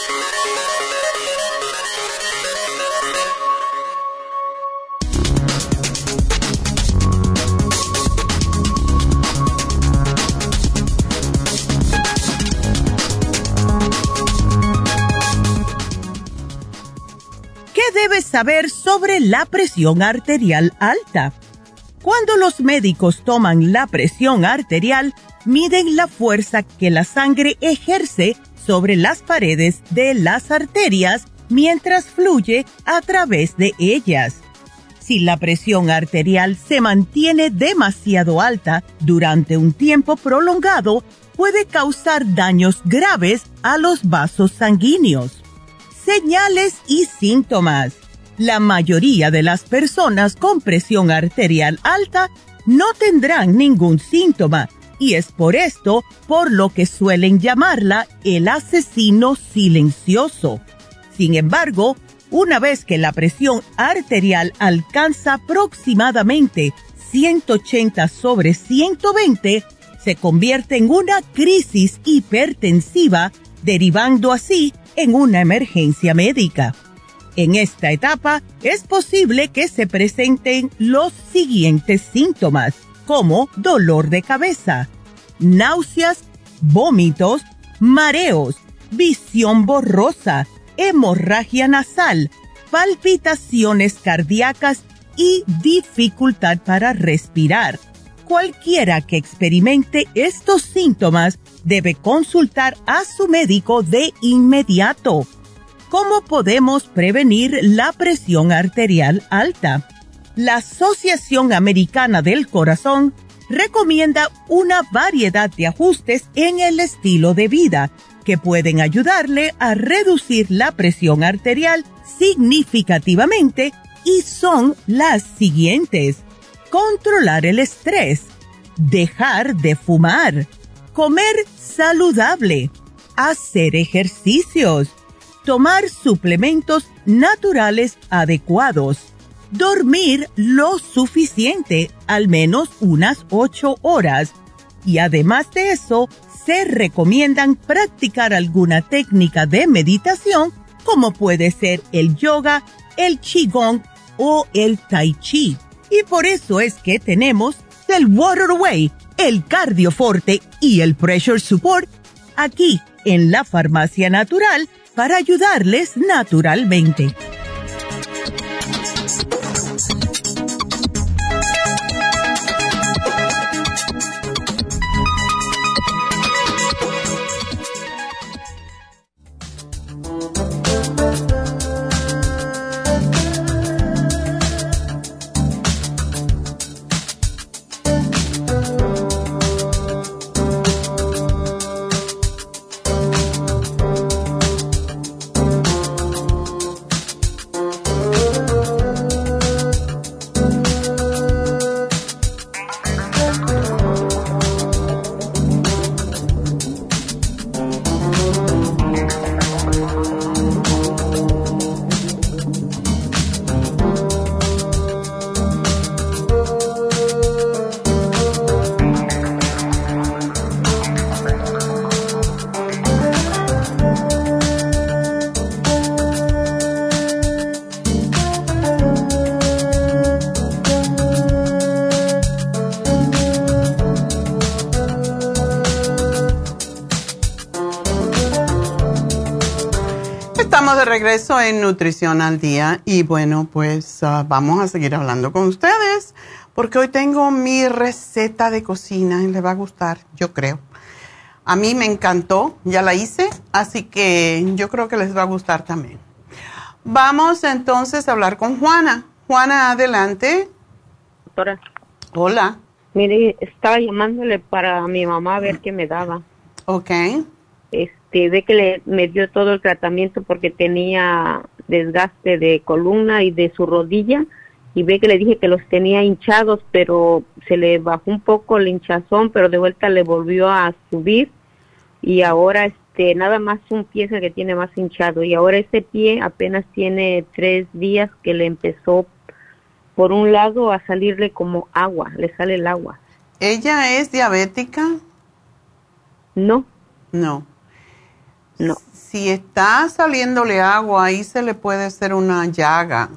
Debes saber sobre la presión arterial alta? Cuando los médicos toman la presión arterial, miden la fuerza que la sangre ejerce sobre las paredes de las arterias mientras fluye a través de ellas. Si la presión arterial se mantiene demasiado alta durante un tiempo prolongado, puede causar daños graves a los vasos sanguíneos señales y síntomas. La mayoría de las personas con presión arterial alta no tendrán ningún síntoma y es por esto por lo que suelen llamarla el asesino silencioso. Sin embargo, una vez que la presión arterial alcanza aproximadamente 180 sobre 120, se convierte en una crisis hipertensiva, derivando así en una emergencia médica. En esta etapa es posible que se presenten los siguientes síntomas, como dolor de cabeza, náuseas, vómitos, mareos, visión borrosa, hemorragia nasal, palpitaciones cardíacas y dificultad para respirar cualquiera que experimente estos síntomas debe consultar a su médico de inmediato. ¿Cómo podemos prevenir la presión arterial alta? La Asociación Americana del Corazón recomienda una variedad de ajustes en el estilo de vida que pueden ayudarle a reducir la presión arterial significativamente y son las siguientes. Controlar el estrés, dejar de fumar, comer saludable, hacer ejercicios, tomar suplementos naturales adecuados, dormir lo suficiente, al menos unas ocho horas. Y además de eso, se recomiendan practicar alguna técnica de meditación como puede ser el yoga, el qigong o el tai chi. Y por eso es que tenemos el Waterway, el Cardioforte y el Pressure Support aquí en la Farmacia Natural para ayudarles naturalmente. Regreso en Nutrición al Día y bueno, pues ah, vamos a seguir hablando con ustedes porque hoy tengo mi receta de cocina y les va a gustar, yo creo. A mí me encantó, ya la hice, así que yo creo que les va a gustar también. Vamos entonces a hablar con Juana. Juana, adelante. Doctora. Hola. Mire, estaba llamándole para mi mamá a ver qué me daba. Ok. Este, ve que le, me dio todo el tratamiento porque tenía desgaste de columna y de su rodilla y ve que le dije que los tenía hinchados, pero se le bajó un poco el hinchazón, pero de vuelta le volvió a subir y ahora este nada más un pie es el que tiene más hinchado y ahora ese pie apenas tiene tres días que le empezó por un lado a salirle como agua, le sale el agua. ¿Ella es diabética? No. No. No. Si está saliéndole agua, ahí se le puede hacer una llaga.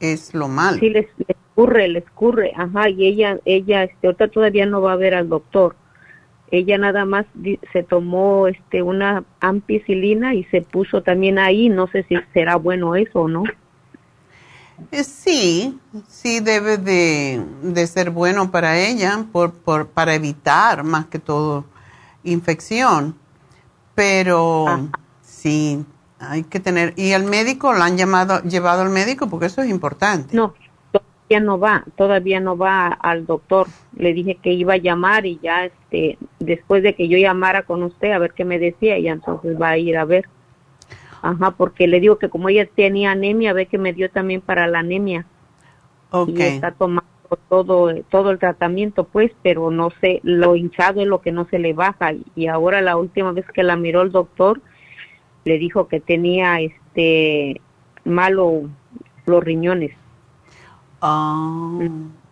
Es lo malo. Sí, le, escurre, le escurre, ajá, y ella, ella, este, ahorita todavía no va a ver al doctor. Ella nada más se tomó, este, una ampicilina y se puso también ahí, no sé si será bueno eso o no. Eh, sí, sí debe de, de, ser bueno para ella, por, por, para evitar más que todo infección. Pero sí, hay que tener. ¿Y el médico lo han llamado, llevado al médico? Porque eso es importante. No, todavía no va, todavía no va al doctor. Le dije que iba a llamar y ya este, después de que yo llamara con usted a ver qué me decía, y entonces va a ir a ver. Ajá, porque le digo que como ella tenía anemia, ve que me dio también para la anemia. Okay. Y está tomando todo, todo el tratamiento, pues, pero no sé, lo hinchado es lo que no se le baja. Y ahora la última vez que la miró el doctor, le dijo que tenía este malo los riñones. Ah,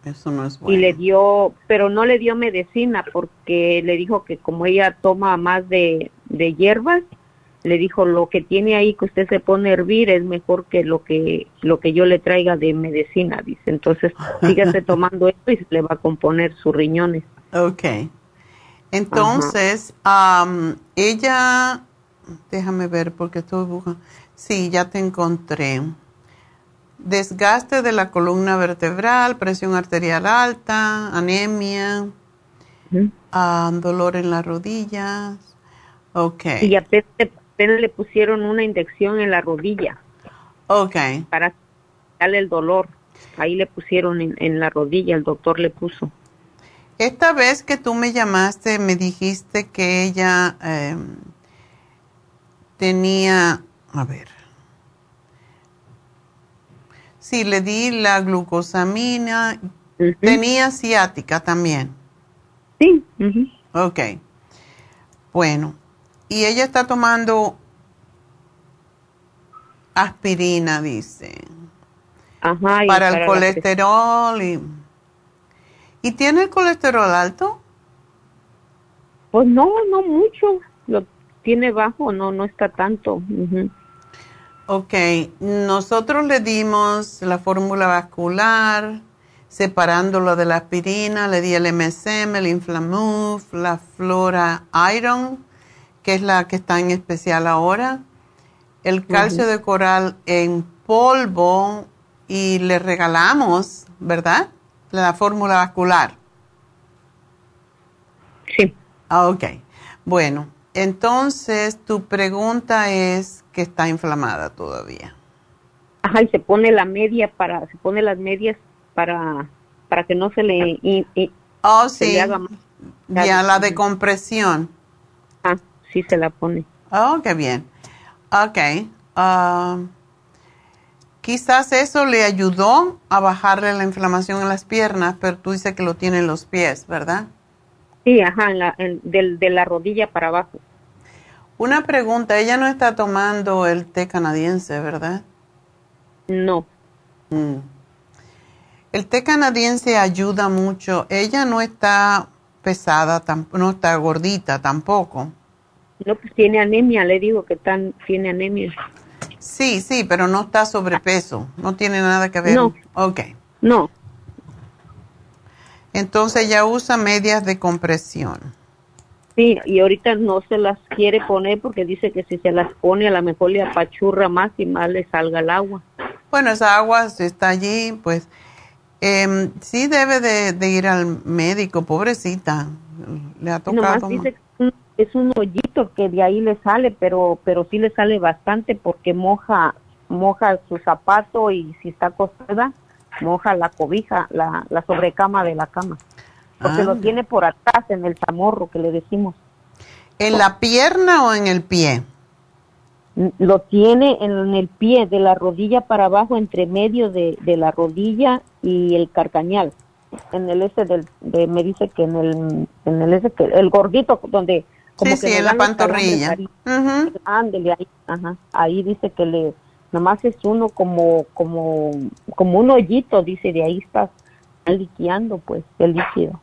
eso no es bueno. Y le dio, pero no le dio medicina porque le dijo que como ella toma más de, de hierbas, le dijo lo que tiene ahí que usted se pone a hervir es mejor que lo que lo que yo le traiga de medicina dice. Entonces sígase <laughs> tomando esto y se le va a componer sus riñones. Okay entonces ella déjame ver porque estoy buscando sí ya te encontré. Desgaste de la columna vertebral, presión arterial alta, anemia, dolor en las rodillas. Ok. Y apenas, le pusieron una inyección en la rodilla. Ok. Para darle el dolor. Ahí le pusieron en, la rodilla, el doctor le puso. Esta vez que tú me llamaste, me dijiste que ella em, tenía, a ver, sí, le di la glucosamina, tenía ciática también. Sí. Ok. Bueno, y ella está tomando aspirina, dice. Ajá. para, el colesterol. Y, ¿Y tiene el colesterol alto? Pues no, no mucho. Lo tiene bajo, no, no está tanto. Ok, nosotros le dimos la fórmula vascular, separándolo de la aspirina, le di el MSM, el Inflamuf, la Flora Iron, que es la que está en especial ahora, el calcio de coral en polvo y le regalamos, ¿verdad? La fórmula vascular. Sí. Ah, ok. Bueno, entonces tu pregunta es que está inflamada todavía. Ajá, y se pone la media para, se pone las medias para, para que no se le... oh, sí. ya, la de compresión. Sí se la pone. Oh, qué bien. Ok. Ah, quizás eso le ayudó a bajarle la inflamación en las piernas, pero tú dices que lo tiene en los pies, ¿verdad? Sí, ajá, de la rodilla para abajo. Una pregunta, ella no está tomando el té canadiense, ¿verdad? No. Mm. El té canadiense ayuda mucho. Ella no está pesada, no está gordita tampoco. No, pues tiene anemia, le digo que tan, tiene anemia. Sí, sí, pero no está sobrepeso, no tiene nada que ver. No. Ok. No. Entonces ella usa medias de compresión. Sí, y ahorita no se las quiere poner porque dice que si se las pone a lo mejor le apachurra más y más le salga el agua. Bueno, esa agua está allí, pues eh, sí debe de, ir al médico, pobrecita. Le ha tocado. dice que es un hoyito que de ahí le sale, pero pero sí le sale bastante porque moja moja su zapato y si está acostada moja la cobija, la, la sobrecama de la cama. Porque lo tiene por atrás en el zamorro que le decimos. ¿En la pierna o en el pie? Lo tiene en el pie, de la rodilla para abajo, entre medio de, la rodilla y el carcañal. En el ese del, de, me dice que en el, en el ese que, el gordito donde como sí, que sí, en la pantorrilla. Ándele ahí, ajá. Ahí dice que le, nomás es uno como, como, como un hoyito, dice, de ahí está liqueando pues el líquido.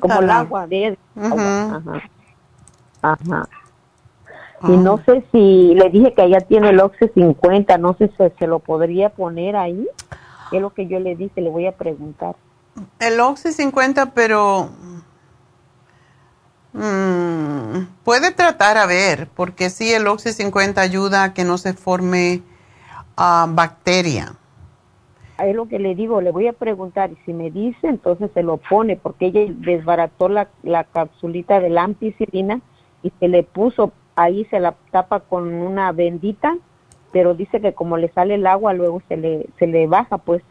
como el agua de ajá. Ajá. Y no ah. sé si le dije que ella tiene el Oxy 50, no sé si se lo podría poner ahí. Es lo que yo le dije, le voy a preguntar. El Oxy 50, pero mm, puede tratar a ver, porque sí, el Oxy 50 ayuda a que no se forme uh, bacteria es lo que le digo, le voy a preguntar y si me dice, entonces se lo pone, porque ella desbarató la, la capsulita de la ampicilina y se le puso, ahí se la tapa con una bendita, pero dice que como le sale el agua, luego se le, se le baja, pues,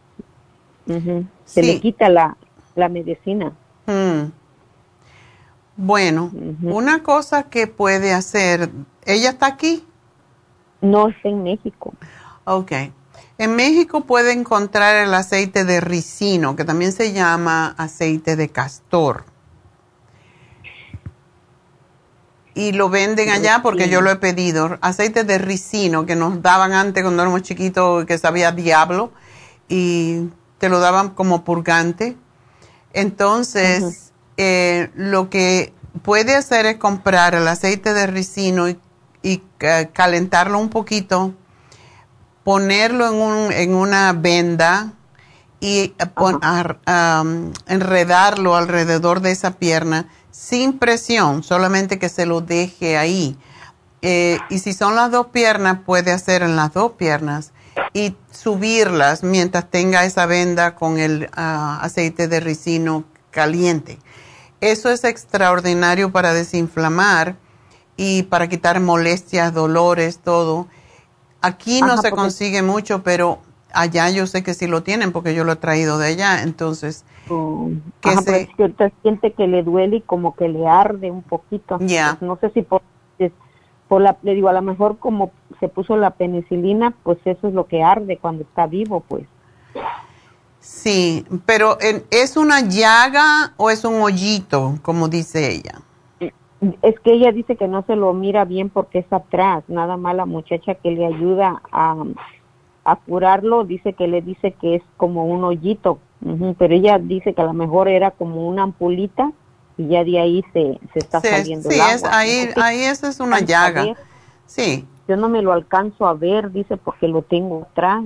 se le quita la, la medicina. Mm. Bueno, una cosa que puede hacer, ¿ella está aquí? No, está en México. Ok. En México puede encontrar el aceite de ricino, que también se llama aceite de castor. Y lo venden allá porque yo lo he pedido. Aceite de ricino que nos daban antes cuando éramos chiquitos, que sabía diablo, y te lo daban como purgante. Entonces, eh, lo que puede hacer es comprar el aceite de ricino y, eh, calentarlo un poquito ponerlo en, un, en una venda y enredarlo alrededor de esa pierna sin presión, solamente que se lo deje ahí. Eh, y si son las dos piernas, puede hacer en las dos piernas. y subirlas mientras tenga esa venda con el ah, aceite de ricino caliente. Eso es extraordinario para desinflamar y para quitar molestias, dolores, todo. Aquí no se consigue mucho, pero allá yo sé que sí lo tienen porque yo lo he traído de allá, entonces... Oh, que se... siente que le duele y como que le arde un poquito. Ya. no sé si por, por la, le digo, a lo mejor como se puso la penicilina, pues eso es lo que arde cuando está vivo, pues. Sí, pero ¿es una llaga o es un hoyito, como dice ella? Es que ella dice que no se lo mira bien porque es atrás, nada más la muchacha que le ayuda a, a curarlo dice que le dice que es como un hoyito, pero ella dice que a lo mejor era como una ampulita y ya de ahí se, se está saliendo sí, el agua. Es, ahí, ahí esa es una llaga. Sí. Yo no me lo alcanzo a ver, dice, porque lo tengo atrás.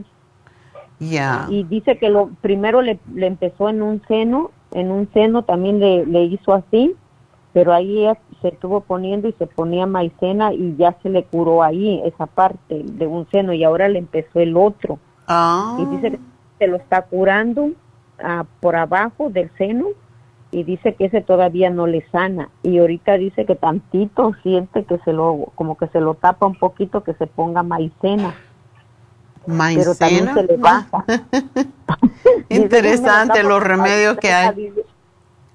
Y dice que lo primero le, le, empezó en un seno, en un seno también le, le hizo así, pero ahí se estuvo poniendo y se ponía maicena y ya se le curó ahí esa parte de un seno y ahora le empezó el otro. Ah. Y dice que se lo está curando ah, por abajo del seno y dice que ese todavía no le sana y ahorita dice que tantito siente que se lo como que se lo tapa un poquito que se ponga maicena maicena pero también se le baja <laughs> <laughs> interesante los remedios que hay.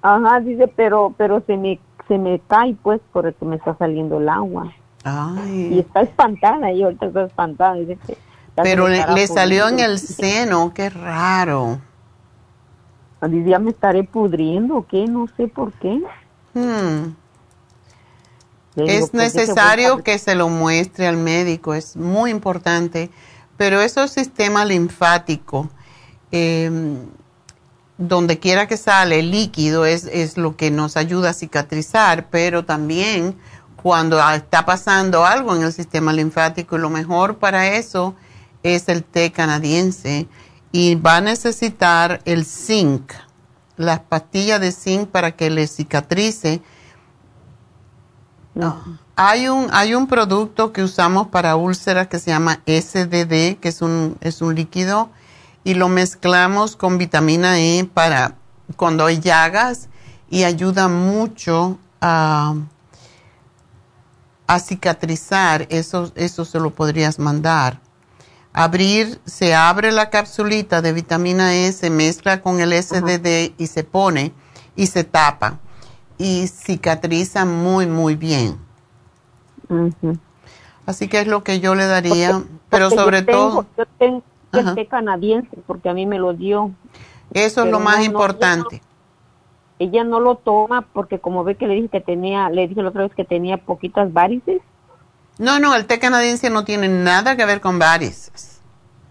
ajá dice pero pero se me se me cae pues por el que me está saliendo el agua. Ay. y está espantada y ahorita está espantada dice que pero le, le salió en el seno qué raro. Ya me estaré pudriendo o qué, no sé por qué. Hmm. Es pues, necesario que se lo muestre al médico, es muy importante, pero eso es sistema linfático, em, donde quiera que sale el líquido es, es lo que nos ayuda a cicatrizar, pero también cuando está pasando algo en el sistema linfático, lo mejor para eso es el té canadiense y va a necesitar el zinc, las pastillas de zinc para que le cicatrice. Ah, hay, un, hay un producto que usamos para úlceras que se llama SDD, que es un, es un líquido, y lo mezclamos con vitamina E para cuando hay llagas y ayuda mucho a, a cicatrizar. Eso, eso se lo podrías mandar abrir, se abre la capsulita de vitamina E, se mezcla con el SDD y se pone y se tapa y cicatriza muy, muy bien. Así que es lo que yo le daría, pero sobre todo... Yo tengo el té canadiense porque a mí me lo dio. Eso es lo más importante. ella, no, lo toma porque como ve que le dije que tenía, le dije la otra vez que tenía poquitas varices no, no, el té canadiense no tiene nada que ver con varices.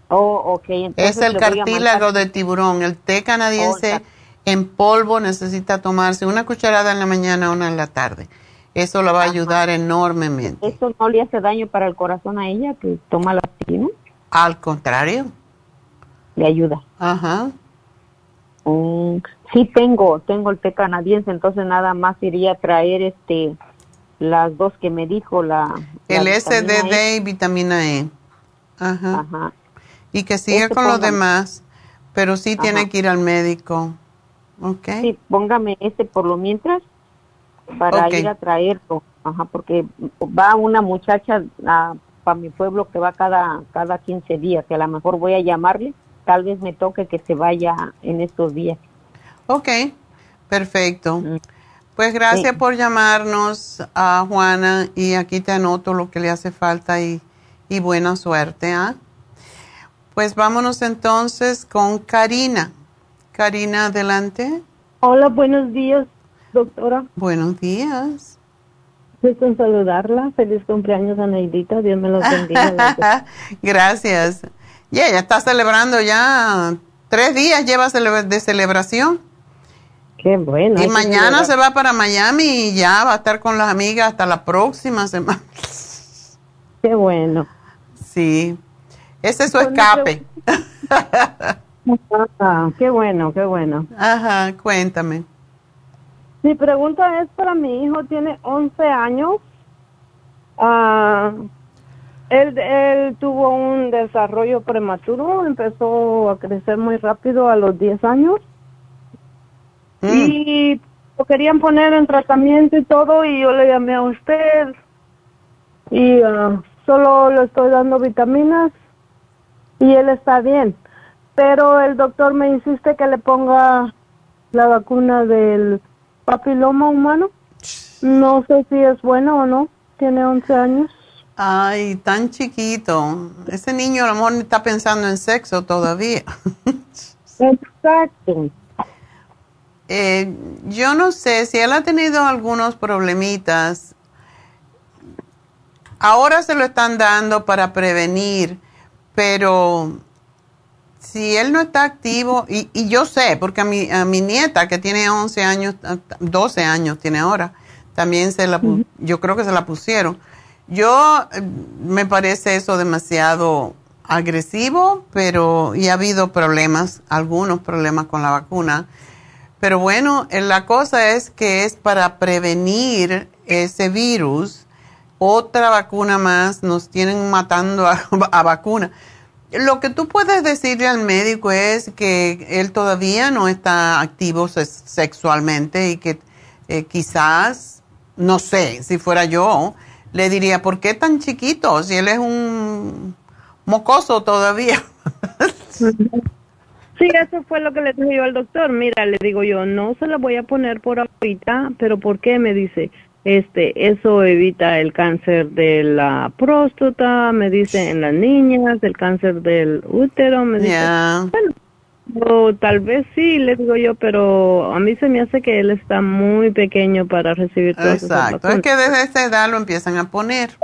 Oh, ok. es el cartílago de tiburón. El té canadiense oh, en polvo necesita tomarse una cucharada en la mañana, una en la tarde. Eso la va a ayudar enormemente. ¿Eso no le hace daño para el corazón a ella que toma la aspirina? Al contrario. Le ayuda. Ajá. Mm, sí tengo, tengo el té canadiense, entonces nada más iría a traer este las dos que me dijo la... El SDD e. y vitamina E. Ajá. Y que siga con los demás, pero sí tiene que ir al médico. ¿Ok? Sí, póngame ese por lo mientras para ir a traerlo. Ajá, porque va una muchacha para mi pueblo que va cada, cada 15 días, que a lo mejor voy a llamarle, tal vez me toque que se vaya en estos días. Ok, perfecto. Mm. Pues gracias por llamarnos a Juana y aquí te anoto lo que le hace falta y, buena suerte. ¿ah? Pues vámonos entonces con Karina. Karina, adelante. Hola, buenos días, doctora. Buenos días. Gusto en saludarla. Feliz cumpleaños a Neidita. Dios me los bendiga. <laughs> Gracias. Ya, ya está celebrando ya tres días lleva de celebración. Qué bueno. Y mañana se va para Miami y ya va a estar con las amigas hasta la próxima semana. Qué bueno. Sí. Ese es su escape. Ah, qué bueno, qué bueno. Ajá, cuéntame. Mi pregunta es para mi hijo, tiene 11 años. Ah, Él, él tuvo un desarrollo prematuro, empezó a crecer muy rápido a los 10 años. Mm. Y lo querían poner en tratamiento y todo, y yo le llamé a usted. Y ah, solo le estoy dando vitaminas y él está bien. Pero el doctor me insiste que le ponga la vacuna del papiloma humano. No sé si es bueno o no. Tiene 11 años. Ay, tan chiquito. Ese niño a lo mejor ni está pensando en sexo todavía. <laughs> Exacto. Eh, yo no sé si él ha tenido algunos problemitas. Ahora se lo están dando para prevenir, pero si él no está activo, y, y yo sé, porque a mi, a mi nieta que tiene 11 años, 12 años tiene ahora, también se la, pu- yo creo que se la pusieron. Yo eh, me parece eso demasiado agresivo, pero y ha habido problemas, algunos problemas con la vacuna. Pero bueno, eh, la cosa es que es para prevenir ese virus. Otra vacuna más, nos tienen matando a, <laughs> a vacuna. Lo que tú puedes decirle al médico es que él todavía no está activo sexualmente y que eh, quizás, no sé, si fuera yo, le diría, ¿por qué tan chiquito? Si él es un mocoso todavía. <laughs> Sí, eso fue lo que le dije yo al doctor. Mira, le digo yo, no se la voy a poner por ahorita, pero ¿por qué? Me dice, este, eso evita el cáncer de la próstata, me dice en las niñas, el cáncer del útero, me dice, Ya. bueno, o tal vez sí, le digo yo, pero a mí se me hace que él está muy pequeño para recibir todas esas Exacto, es que desde esa edad lo empiezan a poner.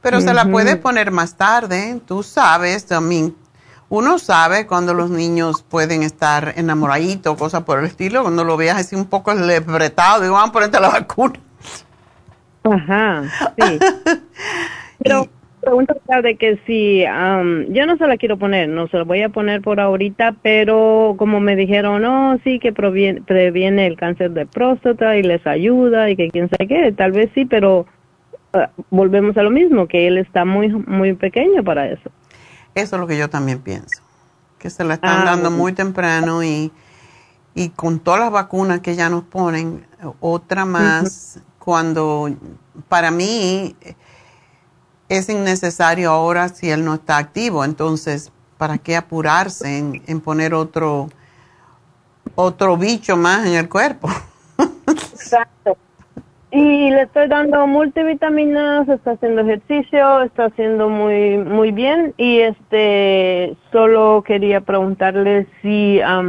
Pero se la puede poner más tarde, tú sabes, también. Uno sabe cuando los niños pueden estar enamoraditos, cosas por el estilo, cuando lo veas así un poco lepretado, digo, vamos a ponerte la vacuna. Ajá, sí. <laughs> Pero pregunta de que si am, yo no se la quiero poner, no se la voy a poner por ahorita, pero como me dijeron, no, sí que proviene- previene el cáncer de próstata y les ayuda y que quién sabe qué, tal vez sí, pero ah, volvemos a lo mismo, que él está muy muy pequeño para eso. Eso es lo que yo también pienso, que se la están Ah, dando muy temprano y, y con todas las vacunas que ya nos ponen, otra más, cuando para mí es innecesario ahora si él no está activo, entonces, ¿para qué apurarse en, en poner otro, otro bicho más en el cuerpo? <laughs> Exacto. Y le estoy dando multivitaminas, está haciendo ejercicio, está haciendo muy muy bien y este solo quería preguntarle si ah,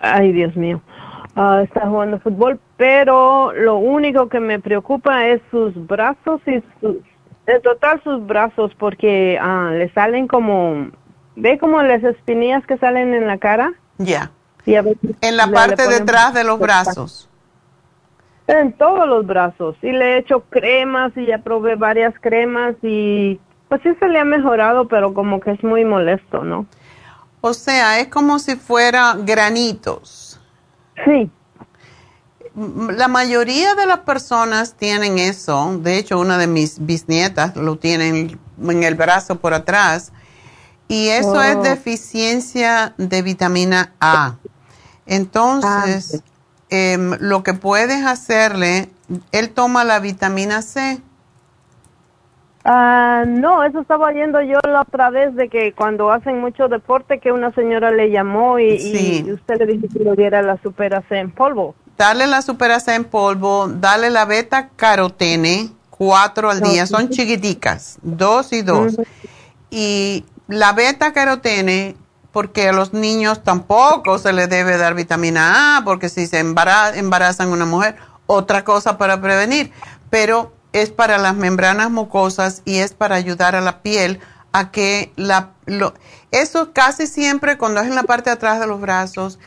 ay Dios mío ah, está jugando fútbol, pero lo único que me preocupa es sus brazos y sus en total sus brazos porque ah, le salen como ve como las espinillas que salen en la cara Ya. y a veces En la parte le detrás de los brazos. En todos los brazos. Y le he hecho cremas y ya probé varias cremas y pues sí se le ha mejorado, pero como que es muy molesto, ¿no? O sea, es como si fuera granitos. Sí. La mayoría de las personas tienen eso. De hecho, una de mis bisnietas lo tiene en, el brazo por atrás. Y eso Oh. es deficiencia de vitamina A. Entonces, em, lo que puedes hacerle, él toma la vitamina C. Ah, no, eso estaba oyendo yo la otra vez de que cuando hacen mucho deporte que una señora le llamó y, Sí. y usted le dijo que le diera la Supera C en polvo. Dale la superasa en polvo, dale la beta carotene, cuatro al día, son chiquiticas, dos y dos. Y la beta carotene, porque a los niños tampoco se les debe dar vitamina A, porque si se embara- embarazan una mujer, otra cosa para prevenir, pero es para las membranas mucosas y es para ayudar a la piel a que la... Lo, eso casi siempre cuando es en la parte de atrás de los brazos,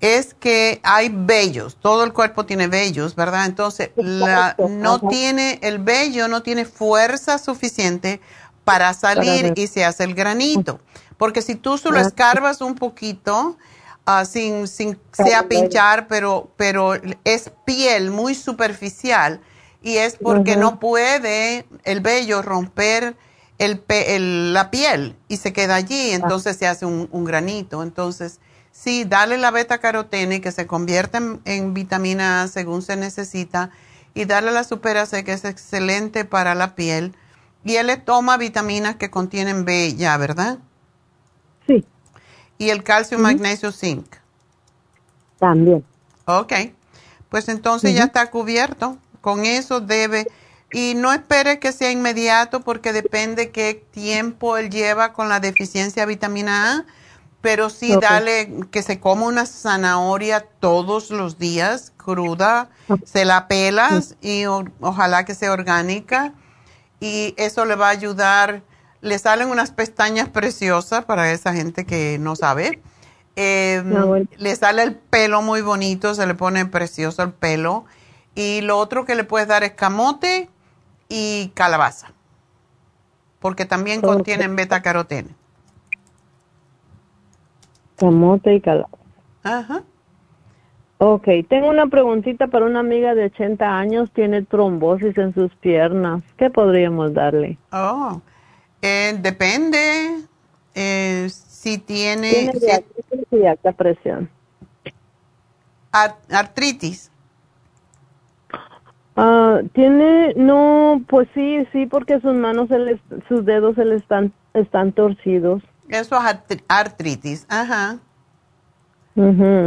es que hay vellos, todo el cuerpo tiene vellos, ¿verdad? Entonces, la, no ajá. tiene, el vello no tiene fuerza suficiente para salir y se hace el granito. Porque si tú solo Ah. escarbas un poquito, ah, sin, sin sea pinchar, pero, pero es piel muy superficial, y es porque no puede el vello romper el, la piel y se queda allí, entonces se hace un, granito. Entonces, sí, dale la beta carotene que se convierte en, vitamina A según se necesita y dale la super C que es excelente para la piel. Y él le toma vitaminas que contienen B ya, ¿verdad? Sí. Y el calcio, magnesio, zinc. También. Ok. Pues entonces ya está cubierto. Con eso debe y no espere que sea inmediato porque depende qué tiempo él lleva con la deficiencia de vitamina A, pero sí dale que se coma una zanahoria todos los días cruda, se la pelas y ojalá que sea orgánica y eso le va a ayudar. Le salen unas pestañas preciosas para esa gente que no sabe. Em, ah, le sale el pelo muy bonito, se le pone precioso el pelo. Y lo otro que le puedes dar es camote y calabaza, porque también contienen beta carotene. Camote y calabaza. Ajá. Ok, tengo una preguntita para una amiga de 80 años, tiene trombosis en sus piernas. ¿Qué podríamos darle? Oh, eh, depende eh, si tiene... Tiene alta presión. artritis. Ah, tiene, no, pues sí, sí, porque sus manos, sus dedos se le están, están torcidos. Eso es artritis, ajá.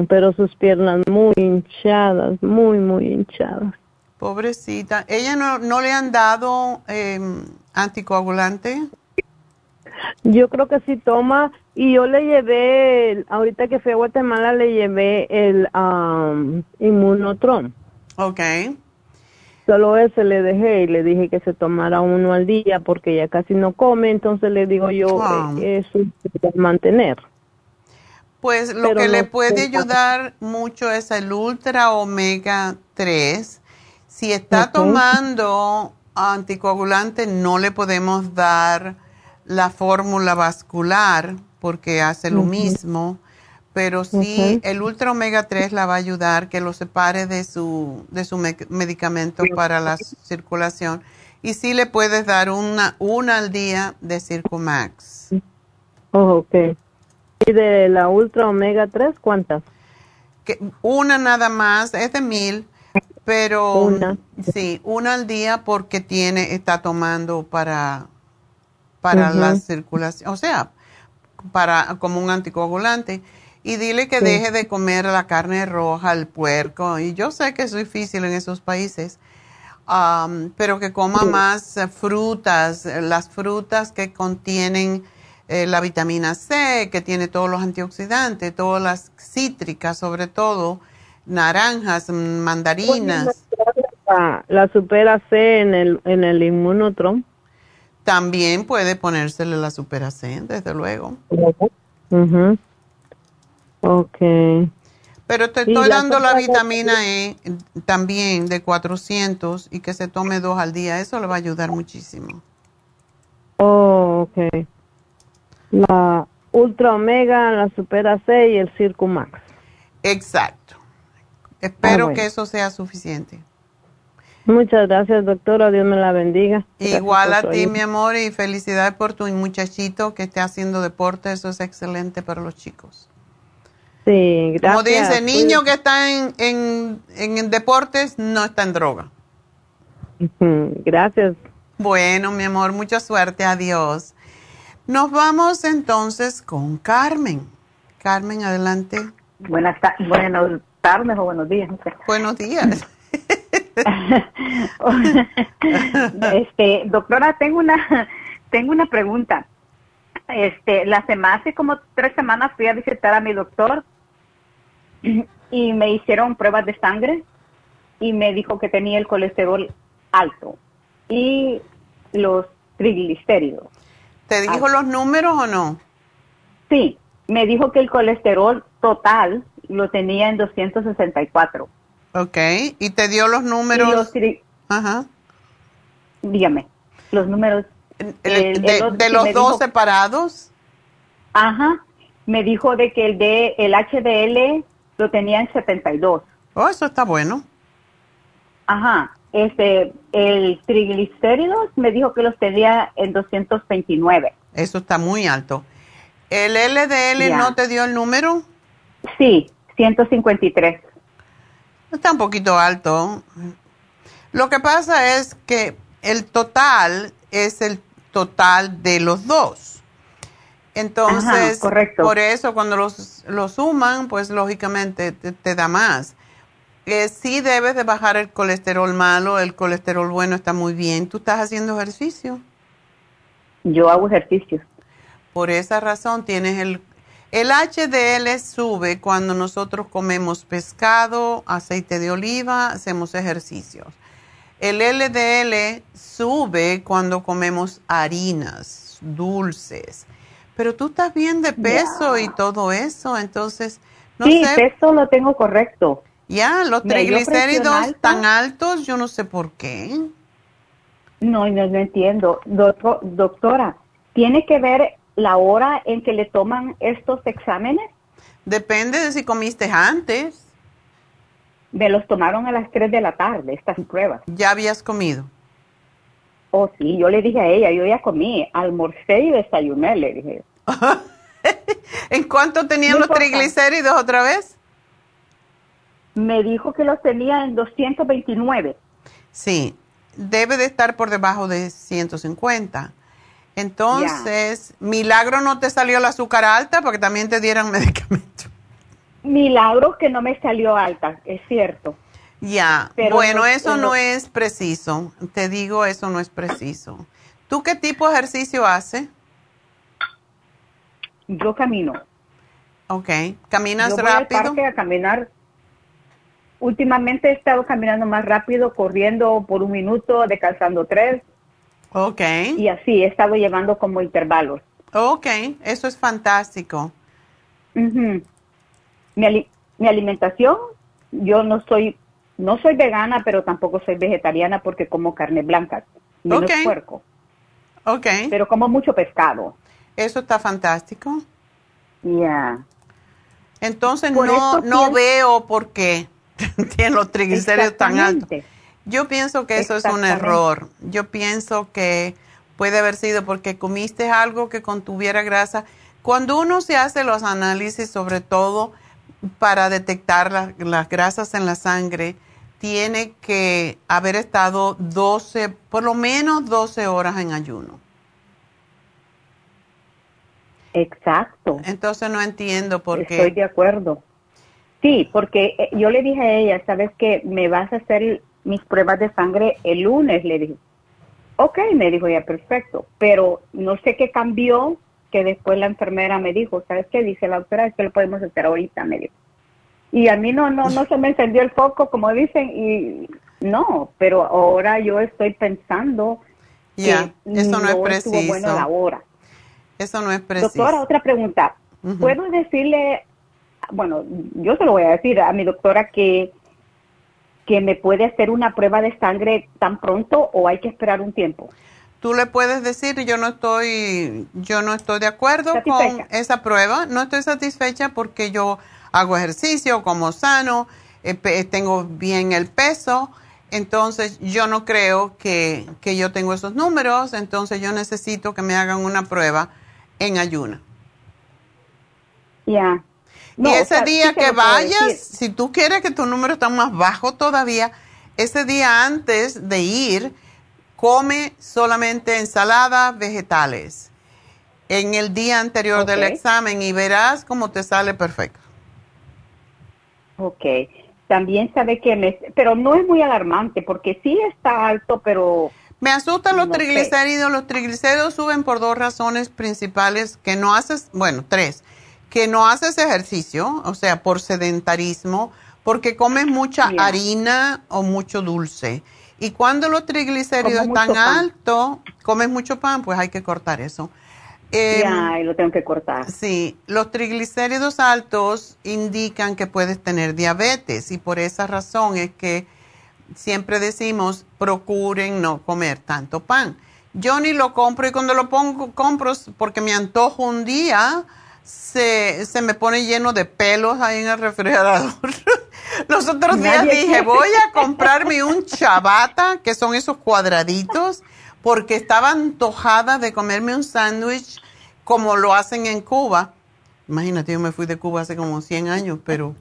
pero sus piernas muy hinchadas, muy, muy hinchadas. Pobrecita. ¿Ella no, no le han dado eh, anticoagulante? Yo creo que sí toma. Y yo le llevé, ahorita que fui a Guatemala, le llevé el um, inmunotron. Ok. Solo ese le dejé y le dije que se tomara uno al día porque ya casi no come, entonces le digo yo, eh, eso es mantener. Pues lo que le puede ayudar mucho es el Ultra Omega 3. Si está tomando anticoagulante, no le podemos dar la fórmula vascular porque hace lo mismo pero sí el ultra omega 3 la va a ayudar que lo separe de su de su medicamento para la circulación y sí le puedes dar una una al día de Circumax. Oh, ok. ¿Y de la ultra omega 3 cuántas? Que una nada más, es de mil, pero una. sí, una al día porque tiene está tomando para para la circulación, o sea, para como un anticoagulante y dile que deje de comer la carne roja, el puerco. Y yo sé que es difícil en esos países, pero que coma más frutas, las frutas que contienen eh, la vitamina C, que tiene todos los antioxidantes, todas las cítricas sobre todo, naranjas, mandarinas. La, supera C en el, en el inmunotron. También puede ponérsele la supera C, desde luego. Ok. Pero te estoy dando la vitamina E también de 400 y que se tome dos al día. Eso le va a ayudar muchísimo. Oh, ok. La Ultra Omega, la Supera C y el Circumax. Exacto. Espero ah, que eso sea suficiente. Muchas gracias, doctora. Dios me la bendiga. Igual a ti, mi amor, y felicidades por tu muchachito que esté haciendo deporte. Eso es excelente para los chicos. Sí, gracias. Como dice, niño que está en, en, en deportes no está en droga. Gracias. Bueno, mi amor, mucha suerte. Adiós. Nos vamos entonces con Carmen. Carmen, adelante. Buenas, buenas tardes o buenos días. Buenos días. <laughs> <laughs> este, doctora, tengo una tengo una pregunta. Este, la semana hace como tres semanas fui a visitar a mi doctor y me hicieron pruebas de sangre y me dijo que tenía el colesterol alto y los triglicéridos. ¿Te dijo los números o no? Sí, me dijo que el colesterol total lo tenía en 264. Ok, ¿y te dio los números? Ajá. Dígame, los números. de, los dos separados? Ajá, me dijo de que el de el HDL lo tenía en 72. Oh, eso está bueno. Ajá. este, el triglicéridos me dijo que los tenía en 229. Eso está muy alto. ¿El LDL no te dio el número? Sí, 153. Está un poquito alto. Lo que pasa es que el total es el total de los dos. Entonces, por eso cuando los, suman, pues lógicamente te, da más. Eh, sí debes de bajar el colesterol malo, el colesterol bueno está muy bien. ¿Tú estás haciendo ejercicio? Yo hago ejercicio. Por esa razón tienes el... El HDL sube cuando nosotros comemos pescado, aceite de oliva, hacemos ejercicios. El LDL sube cuando comemos harinas, dulces. Pero tú estás bien de peso y todo eso, entonces, no sí, peso lo tengo correcto. Ya, los triglicéridos tan altos, yo no sé por qué. No, no, no entiendo. doctora, ¿tiene que ver la hora en que le toman estos exámenes? Depende de si comiste antes. Me los tomaron a las 3 de la tarde, estas pruebas. ¿Ya habías comido? Oh, sí, yo le dije a ella, yo ya comí, almorcé y desayuné, le dije. <laughs> ¿En cuánto tenían los triglicéridos otra vez? Me dijo que los tenía en 229. Sí, debe de estar por debajo de 150. Entonces, milagro no te salió el azúcar alta porque también te dieran <laughs> medicamento. Milagro que no me salió alta, es cierto. Ya, bueno, eso no es preciso. Te digo, eso no es preciso. ¿Tú qué tipo de ejercicio haces? Yo camino. Ok, ¿caminas rápido? a caminar últimamente he estado caminando más rápido, corriendo por un minuto, descansando tres. Ok. Y así he estado llevando como intervalos. Ok, eso es fantástico. mi, mi, alimentación, yo no soy, no soy vegana, pero tampoco soy vegetariana porque como carne blanca, menos okay. puerco. Ok. Pero como mucho pescado. Eso está fantástico. Ya. Entonces no, no veo por qué. <laughs> tienen los triglicéridos tan altos. Yo pienso que eso es un error. Yo pienso que puede haber sido porque comiste algo que contuviera grasa. Cuando uno se hace los análisis, sobre todo para detectar las grasas en la sangre, tiene que haber estado 12, por lo menos 12 horas en ayuno. Exacto. Entonces no entiendo por qué. Estoy de acuerdo. Sí, porque eh, yo le dije a ella, ¿sabes qué? Me vas a hacer mis pruebas de sangre el lunes, le dije. Ok, me dijo ya, perfecto. Pero no sé qué cambió, que después la enfermera me dijo, ¿sabes qué? Dice la doctora, es que lo podemos hacer ahorita, me dijo. Y a mí no, no, no se me encendió el foco, como dicen, y no, pero ahora yo estoy pensando ya, eso no, es preciso. bueno la hora. Eso no es preciso. Doctora, otra pregunta. ¿Puedo decirle bueno, yo se lo voy a decir a mi doctora que, que me puede hacer una prueba de sangre tan pronto o hay que esperar un tiempo. Tú le puedes decir, yo no estoy, yo no estoy de acuerdo con esa prueba, no estoy satisfecha porque yo hago ejercicio, como sano, eh, tengo bien el peso, entonces yo no creo que, que yo tengo esos números, entonces yo necesito que me hagan una prueba en ayuna. Ya y ese día que vayas, si tú quieres que tu número esté más bajo todavía, ese día antes de ir, come solamente ensalada, vegetales. En el día anterior del examen y verás cómo te sale perfecto. Ok. También sabe que me... Pero no es muy alarmante porque sí está alto, pero... Me asustan los triglicéridos. Los triglicéridos suben por dos razones principales que no haces, bueno, tres que no haces ejercicio, o sea, por sedentarismo, porque comes mucha harina o mucho dulce. Y cuando los triglicéridos están altos, comes mucho pan, pues hay que cortar eso. ya, em, lo tengo que cortar. Sí, los triglicéridos altos indican que puedes tener diabetes y por esa razón es que siempre decimos procuren no comer tanto pan. Yo ni lo compro y cuando lo pongo, compro porque me antojo un día, se, se me pone lleno de pelos ahí en el refrigerador. <laughs> Los otros días dije, voy a comprarme un chabata, que son esos cuadraditos, porque estaba antojada de comerme un sándwich como lo hacen en Cuba. Imagínate, yo me fui de Cuba hace como 100 años, pero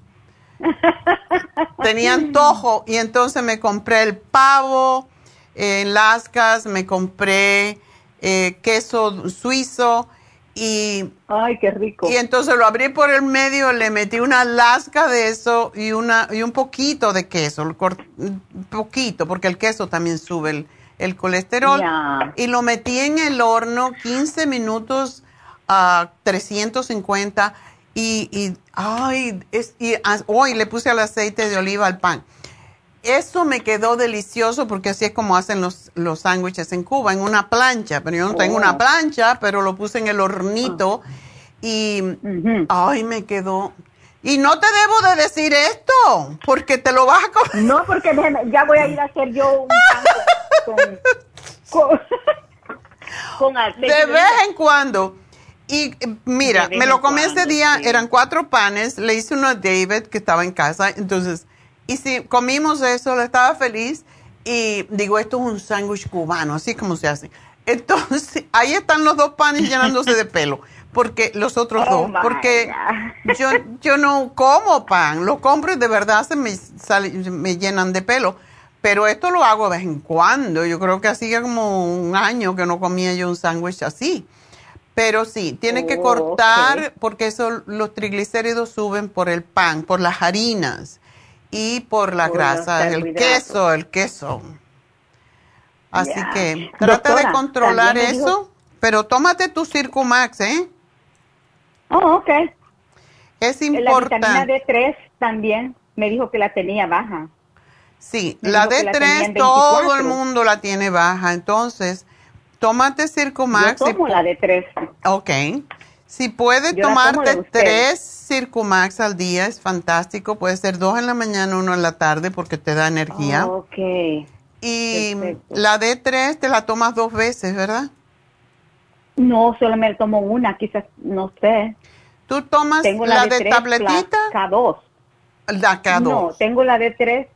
tenía antojo y entonces me compré el pavo en lascas, me compré eh, queso suizo y... Ay, qué rico. Y entonces lo abrí por el medio, le metí una lasca de eso y, una, y un poquito de queso, un poquito, porque el queso también sube el, colesterol. Y lo metí en el horno 15 minutos a 350 y, y, ay, es, y hoy le puse el aceite de oliva al pan. Eso me quedó delicioso porque así es como hacen los, los sándwiches en Cuba, en una plancha. Pero yo no tengo una oh. plancha, pero lo puse en el hornito y, ay, me quedó. Y no te debo de decir esto, porque te lo vas a comer. No, porque ya voy a ir a hacer yo un pan con, con, De vez en cuando. Y mira, me lo comí ese día, eran cuatro panes, le hice uno a David que estaba en casa, entonces y si comimos eso, le estaba feliz. Y digo, esto es un sándwich cubano, así como se hace. Entonces, <laughs> ahí están los dos panes llenándose de pelo. Porque los otros oh dos, porque yo, yo no como pan, lo compro y de verdad se me, me llenan de pelo. Pero esto lo hago de vez en cuando. Yo creo que hacía como un año que no comía yo un sándwich así. Pero sí, tiene que oh, cortar porque eso, los triglicéridos suben por el pan, por las harinas y por la grasa, el queso, el queso. Así que trata de controlar eso, pero tómate tu Circumax, ¿eh? Oh, ok. Es importante. La vitamina D3 también me dijo que la tenía baja. Sí, la D3 todo el mundo la tiene baja, entonces tómate Circumax. Yo tomo la D3. Ok. Si puede tomarte tres Circumax al día, es fantástico. Puede ser dos en la mañana, uno en la tarde, porque te da energía. ok. Y la D3 te la tomas dos veces, ¿verdad? No, solo me tomo una, quizás, no sé. ¿Tú tomas la, de tabletita? K2. La K2. No, tengo la D3,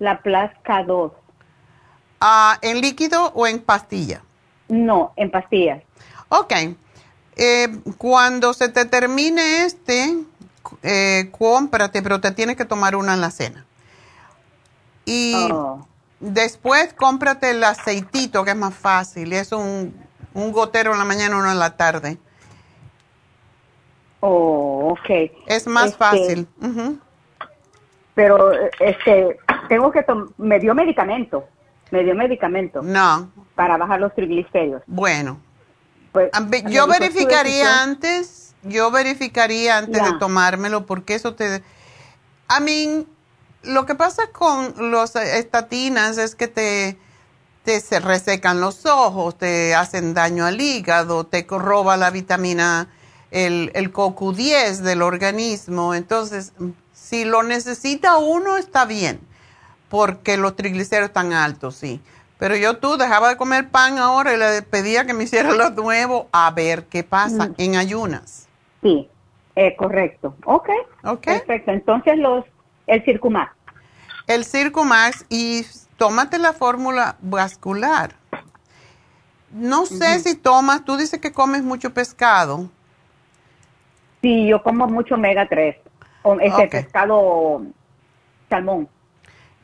la Plus K2. Ah, ¿En líquido o en pastilla? No, en pastillas. Ok. Eh, cuando se te termine este, eh, cómprate, pero te tienes que tomar una en la cena. Y oh. después cómprate el aceitito, que es más fácil. Es un, un gotero en la mañana, uno en la tarde. Oh, ok. Es más este, fácil. Pero, este, tengo que tomar, me dio medicamento, me dio medicamento. No. Para bajar los triglicéridos. Bueno, pues, yo verificaría antes, yo verificaría antes de tomármelo porque eso te... A mí, lo que pasa con los estatinas es que te, te se resecan los ojos, te hacen daño al hígado, te roba la vitamina, el, el CoQ10 del organismo. Entonces, si lo necesita uno, está bien, porque los triglicéridos están altos, sí. Pero yo tú dejaba de comer pan ahora y le pedía que me hiciera lo nuevo a ver qué pasa mm. en ayunas. Sí, eh, correcto. Ok. Ok. Perfecto. Entonces los, el Circumax. El Circumax y tómate la fórmula vascular. No sé si tomas, tú dices que comes mucho pescado. Sí, yo como mucho omega 3, ese pescado salmón.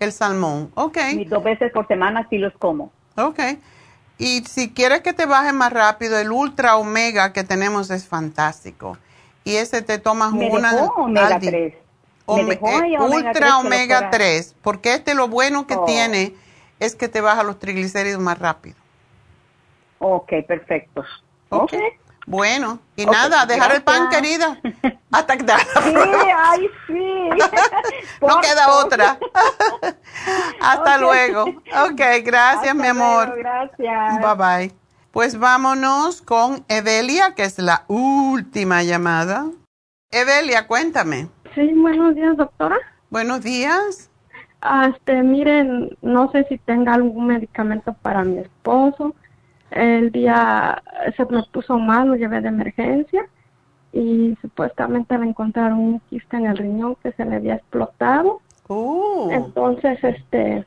El salmón, ok. Y dos veces por semana sí los como. Ok. Y si quieres que te baje más rápido, el ultra omega que tenemos es fantástico. Y ese te tomas Me una dejó omega 3. Eh, ultra omega 3, porque este lo bueno que oh. tiene es que te baja los triglicéridos más rápido. Ok, perfecto. Ok. Bueno, y nada, dejar el pan, querida. <laughs> Hasta que te Sí, ay, sí. <laughs> no queda otra. <laughs> Hasta luego. Ok, gracias, mi amor. gracias. Bye bye. Pues vámonos con Evelia, que es la última llamada. Evelia, cuéntame. Sí, buenos días, doctora. Buenos días. Este, miren, no sé si tenga algún medicamento para mi esposo el día se me puso mal, lo llevé de emergencia y supuestamente le encontraron un quiste en el riñón que se le había explotado. Oh. Entonces, este,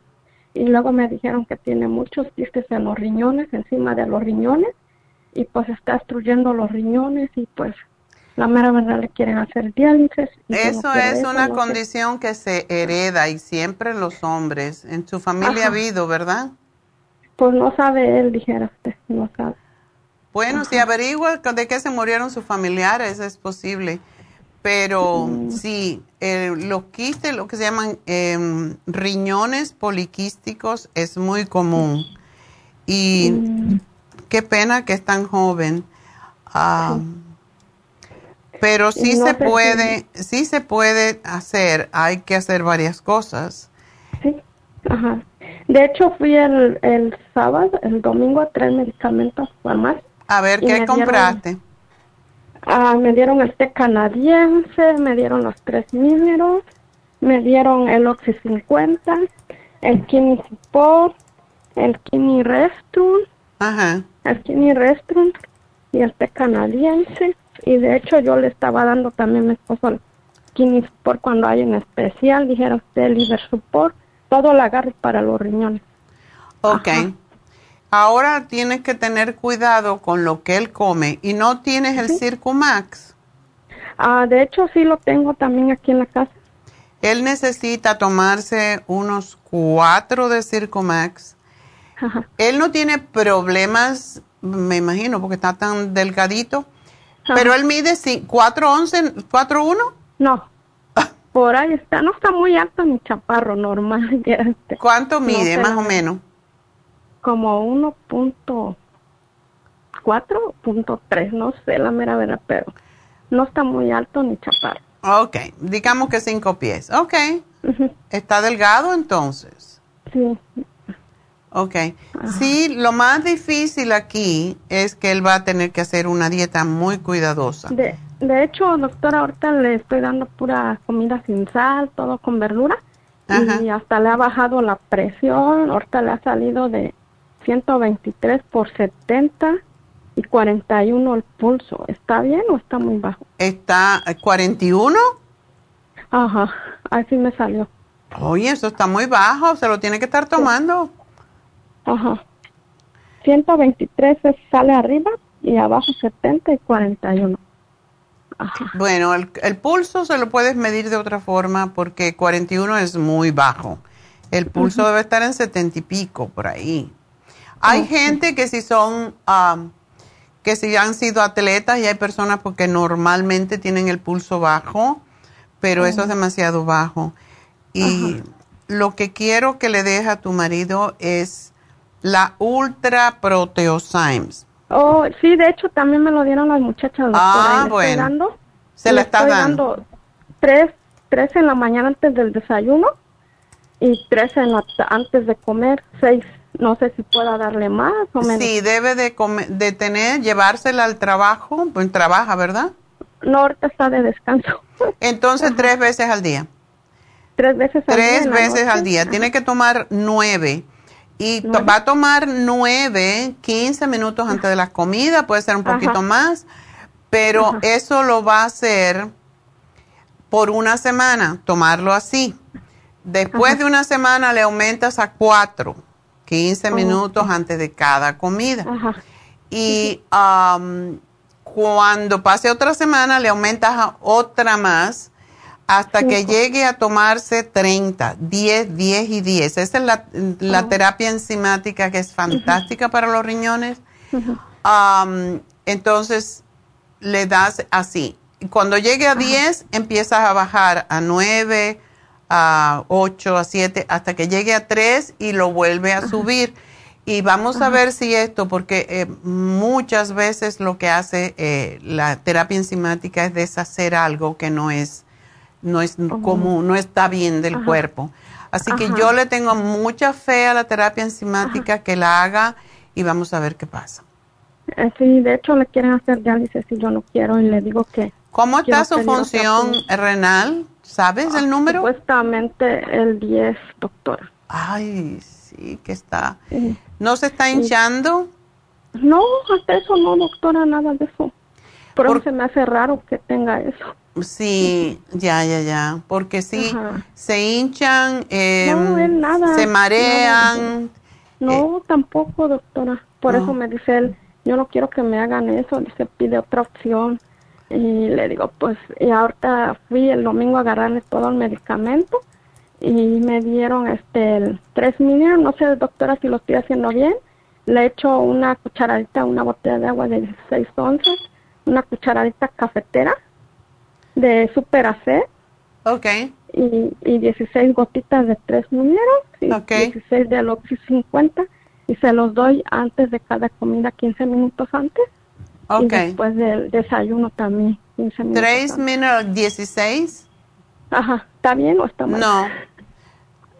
y luego me dijeron que tiene muchos quistes en los riñones, encima de los riñones, y pues está destruyendo los riñones y pues la mera verdad le quieren hacer diálisis. Eso es eso, una no sé. condición que se hereda y siempre los hombres. En su familia ha habido, ¿verdad? Pues no sabe él, dijera usted, no sabe. Bueno, si averigua de qué se murieron sus familiares, es posible. Pero Mm. sí, eh, los quistes, lo que se llaman em, riñones poliquísticos, es muy común. Y Mm. qué pena que es tan joven. Ah, Pero sí no se si- puede, sí se puede hacer. Hay que hacer varias cosas. Sí, ajá. De hecho, fui el, el sábado, el domingo a traer medicamentos a farmacia. A ver, ¿qué me dieron- compraste? Ah, me dieron el té canadiense, me dieron los tres mineros, me dieron el Oxy 50, el Kini Support, el Kini Restrum, Ajá. el Kini Restrum y el té canadiense. Y de hecho yo le estaba dando también a mi esposo el Kini Support cuando hay en especial, dijera usted, el Liver Support, todo el agarre para los riñones. Ok. Ahora tienes que tener cuidado con lo que él come y no tienes el Circumax. Ah, de hecho sí lo tengo también aquí en la casa. Él necesita tomarse unos cuatro de Circumax. Ajá. Él no tiene problemas, me imagino, porque está tan delgadito. Pero él mide ci- 4'11", 4'1". No, por ahí está, no está muy alto ni chaparro, normal. <laughs> ya este. ¿Cuánto mide, más o menos? Como 1.4, 1.3, no sé la mera verdad, pero no está muy alto ni chaparro. Ok, digamos que cinco pies. Ok. ¿Está delgado entonces? Sí. Ok. Sí, lo más difícil aquí es que él va a tener que hacer una dieta muy cuidadosa. De, de hecho, doctora, ahorita le estoy dando pura comida sin sal, todo con verdura. Y hasta le ha bajado la presión. Ahorita le ha salido de 123 por 70 y 41 el pulso. ¿Está bien o está muy bajo? ¿Está eh, 41? Ajá, así me salió. Oye, eso está muy bajo, se lo tiene que estar tomando. Ajá. 123 es- sale arriba y abajo 70 y 41. Bueno, el, el pulso se lo puedes medir de otra forma porque 41 es muy bajo. El pulso debe estar en 70 y pico, por ahí. Hay gente que si son, am, que si han sido atletas y hay personas porque normalmente tienen el pulso bajo, pero eso es demasiado bajo. Y lo que quiero que le deje a tu marido es la Ultra Proteosymes. Oh, sí, de hecho también me lo dieron las muchachas. Ah, bueno. dando- Se le la está dando. tres, tres en la mañana antes del desayuno y tres en la antes de comer, seis. No sé si pueda darle más o menos. Sí, debe de, come- de tener, llevársela al trabajo, pues trabaja, ¿verdad? No, ahorita está de descanso. <laughs> Entonces, tres veces al día. Tres veces al día. Tres veces noche. al día. Tiene que tomar nueve. Y va a tomar nueve, 15 minutos antes de la comida, puede ser un Ajá. poquito más, pero Ajá. eso lo va a hacer por una semana, tomarlo así. Después de una semana le aumentas a cuatro, 15 Oh, minutos antes de cada comida. Y am, cuando pase otra semana le aumentas a otra más hasta que Cinco. llegue a tomarse 30, 10, 10 y 10. Esa es la, la Oh. terapia enzimática que es fantástica para los riñones. Am, entonces le das así. Cuando llegue a 10, empiezas a bajar a 9, a 8, a 7, hasta que llegue a 3 y lo vuelve a subir. Y vamos a ver si esto, porque eh, muchas veces lo que hace eh, la terapia enzimática es deshacer algo que no es, no es común, no está bien del Ajá. cuerpo. Así que yo le tengo mucha fe a la terapia enzimática que la haga y vamos a ver qué pasa. Eh, Sí, de hecho le quieren hacer diálisis y yo no quiero y le digo que... ¿Cómo está su función renal? ¿Sabes el número? Supuestamente el 10, doctora. Ay, sí, que está. Sí. ¿No se está hinchando? No, hasta eso no, doctora, nada de eso. Pero se me hace raro que tenga eso. Sí, ya, ya, ya, porque sí, se hinchan, eh, nada, se marean. No, tampoco, doctora. Por eso me dice él, yo no quiero que me hagan eso, dice, pide otra opción. Y le digo, pues, y ahorita fui el domingo a agarrarle todo el medicamento y me dieron este el 3 miligramos, no sé, doctora, si lo estoy haciendo bien. Le echo una cucharadita, una botella de agua de 16 onzas, una cucharadita cafetera de Super AC. Ok. Y, y 16 gotitas de 3 miligramos y 16 de Aloxi 50 y se los doy antes de cada comida 15 minutos antes. Ok. Y después del desayuno también 15 minutos. ¿3 miligramos 16? Ajá, ¿está bien o está mal? No. <laughs>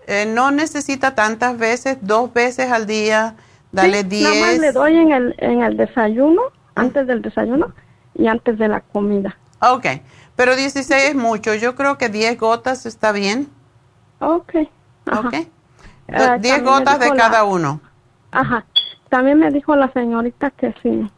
Eh, no necesita tantas veces, dos veces al día, dale 10. Nada más le doy en el, en el desayuno, antes del desayuno y antes de la comida. Ok, pero 16 es mucho, yo creo que 10 gotas está bien. Ok. Ajá. Ok. 10 gotas de cada uno. Ajá. También me dijo la señorita que si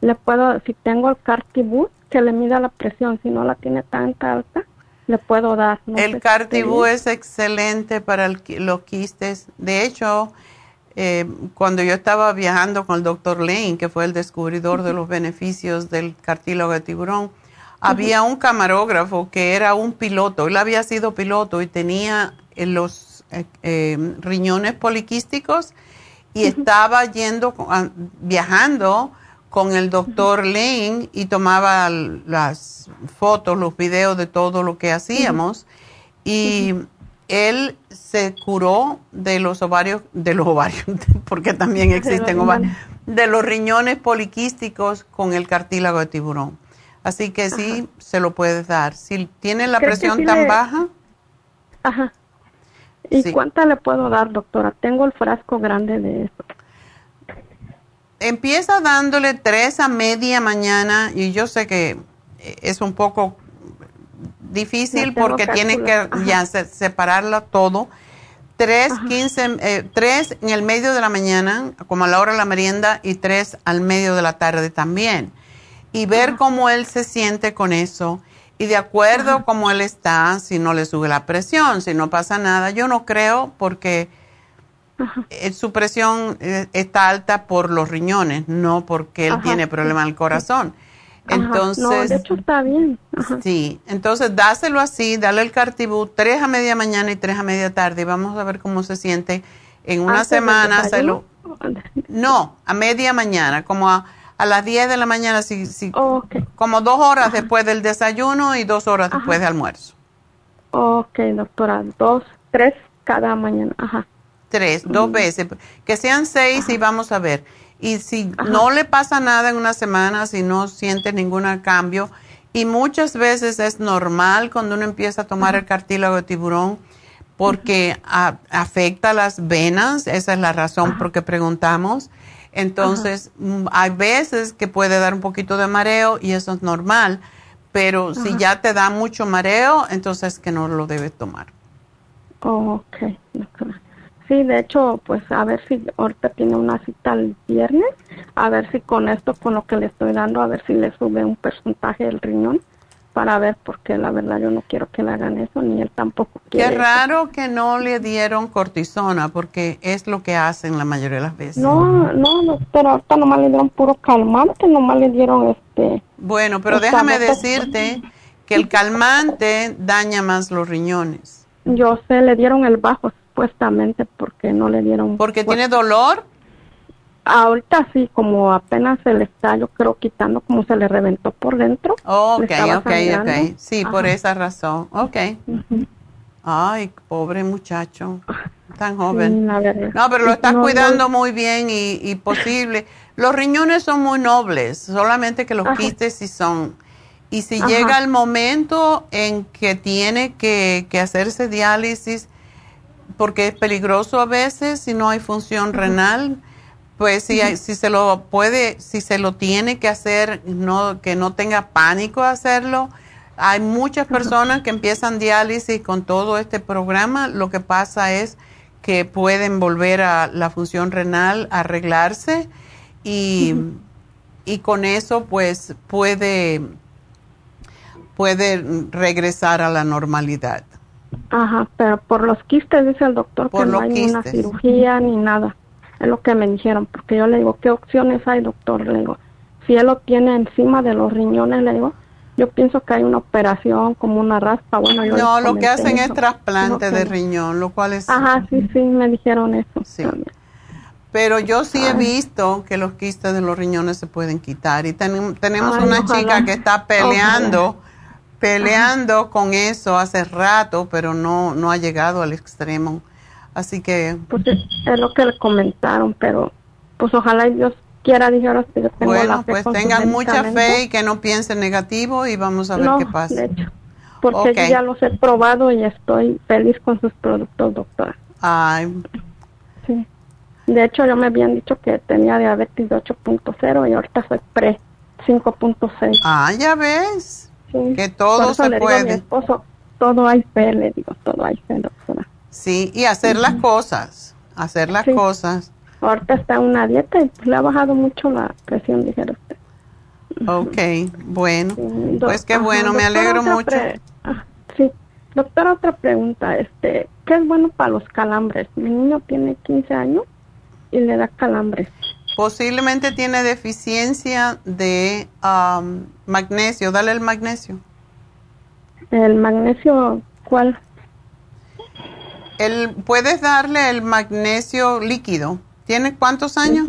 le puedo, si tengo el cartibú, que le mida la presión, si no la tiene tanta alta, le puedo dar. el cartibú es excelente para los quistes. De hecho, eh, cuando yo estaba viajando con el doctor Lane, que fue el descubridor de los beneficios del cartílago de tiburón, había un camarógrafo que era un piloto. Él había sido piloto y tenía eh, los eh, riñones poliquísticos y estaba yendo, viajando con el doctor Lane y tomaba las fotos, los videos de todo lo que hacíamos. Y él se curó de los ovarios, de los ovarios, <laughs> porque también existen ovarios, de los riñones poliquísticos con el cartílago de tiburón. Así que sí, se lo puedes dar. Si tiene la presión tan baja. Ajá. ¿Y cuánta le puedo dar, doctora? Tengo el frasco grande de eso. Empieza dándole tres a media mañana y yo sé que es un poco difícil porque tiene que ya separarla todo. Tres, quince, eh, tres en el medio de la mañana, como a la hora de la merienda, y tres al medio de la tarde también y ver cómo él se siente con eso. Y de acuerdo a cómo él está, si no le sube la presión, si no pasa nada, yo no creo porque eh, su presión eh, está alta por los riñones, no porque él tiene problema en el corazón. Entonces, no, de hecho está bien. Sí, entonces dáselo así, dale el cartibú tres a media mañana y tres a media tarde y vamos a ver cómo se siente en una semana. no, a media mañana, como a a las 10 de la mañana, si, si, como dos horas después del desayuno y dos horas después del almuerzo. Ok, doctora, dos, tres cada mañana, ajá. Tres, dos veces, que sean seis y vamos a ver. Y si no le pasa nada en una semana, si no siente ningún cambio, y muchas veces es normal cuando uno empieza a tomar el cartílago de tiburón, porque afecta las venas, esa es la razón por que preguntamos entonces, mm, hay veces que puede dar un poquito de mareo y eso es normal, pero si ya te da mucho mareo, entonces que no lo debes tomar. ok, Sí, de hecho, pues a ver si ahorita tiene una cita el viernes, a ver si con esto, con lo que le estoy dando, a ver si le sube un porcentaje del riñón para ver, porque la verdad yo no quiero que le hagan eso, ni él tampoco quiere. Qué raro que no le dieron cortisona, porque es lo que hacen la mayoría de las veces. No, no, pero ahorita nomás le dieron puro calmante, nomás le dieron este... Bueno, pero déjame decirte que el calmante daña más los riñones. Yo sé, le dieron el bajo supuestamente porque no le dieron... ¿Porque tiene dolor? Ahorita sí, como apenas se le está, yo creo, quitando como se le reventó por dentro. ok, ok, ok. Sí, por esa razón. Ok. Ay, pobre muchacho, tan joven. no, pero lo está cuidando muy bien y, posible. Los riñones son muy nobles, solamente que los quistes sí son. Y si llega el momento en que tiene que, que hacerse diálisis, porque es peligroso a veces si no hay función renal, pues si, si se lo puede, si se lo tiene que hacer, no, que no tenga pánico a hacerlo. Hay muchas personas que empiezan diálisis con todo este programa. Lo que pasa es que pueden volver a la función renal, arreglarse y, y con eso pues puede puede regresar a la normalidad. Ajá, pero por los quistes dice el doctor que no hay una cirugía ni nada. Es lo que me dijeron, porque yo le digo, ¿qué opciones hay, doctor? Le digo, si él lo tiene encima de los riñones, le digo, yo pienso que hay una operación como una raspa. Bueno, yo no, lo que hacen es trasplante de riñón, lo cual es... Ajá, sí, sí, me dijeron eso. Sí. Pero yo sí he visto que los quistes de los riñones se pueden quitar y tenemos una chica que está peleando, peleando con eso hace rato, pero no, no ha llegado al extremo. Así que... Pues es, lo que le comentaron, pero pues ojalá Dios quiera, dijeron que yo tengo Bueno, pues tengan mucha fe y que no piensen negativo y vamos a ver qué pasa. De hecho, porque ya los he probado y estoy feliz con sus productos, doctora. Ay. Sí. De hecho, yo me habían dicho que tenía diabetes de 8.0 y ahorita soy pre 5.6. Ah, ya ves. Que todo se puede. mi esposo, todo hay fe, le digo, todo hay fe, doctora. Sí, y hacer las cosas, hacer las cosas. Ahorita está en una dieta y le ha bajado mucho la presión, dijera usted. Ok, bueno, pues qué bueno, me alegro mucho. Ah, sí, doctora, otra pregunta, este, ¿qué es bueno para los calambres? Mi niño tiene 15 años y le da calambres. Posiblemente tiene deficiencia de um, magnesio, dale el magnesio. ¿El magnesio cuál? El, puedes darle el magnesio líquido. ¿Tiene cuántos años?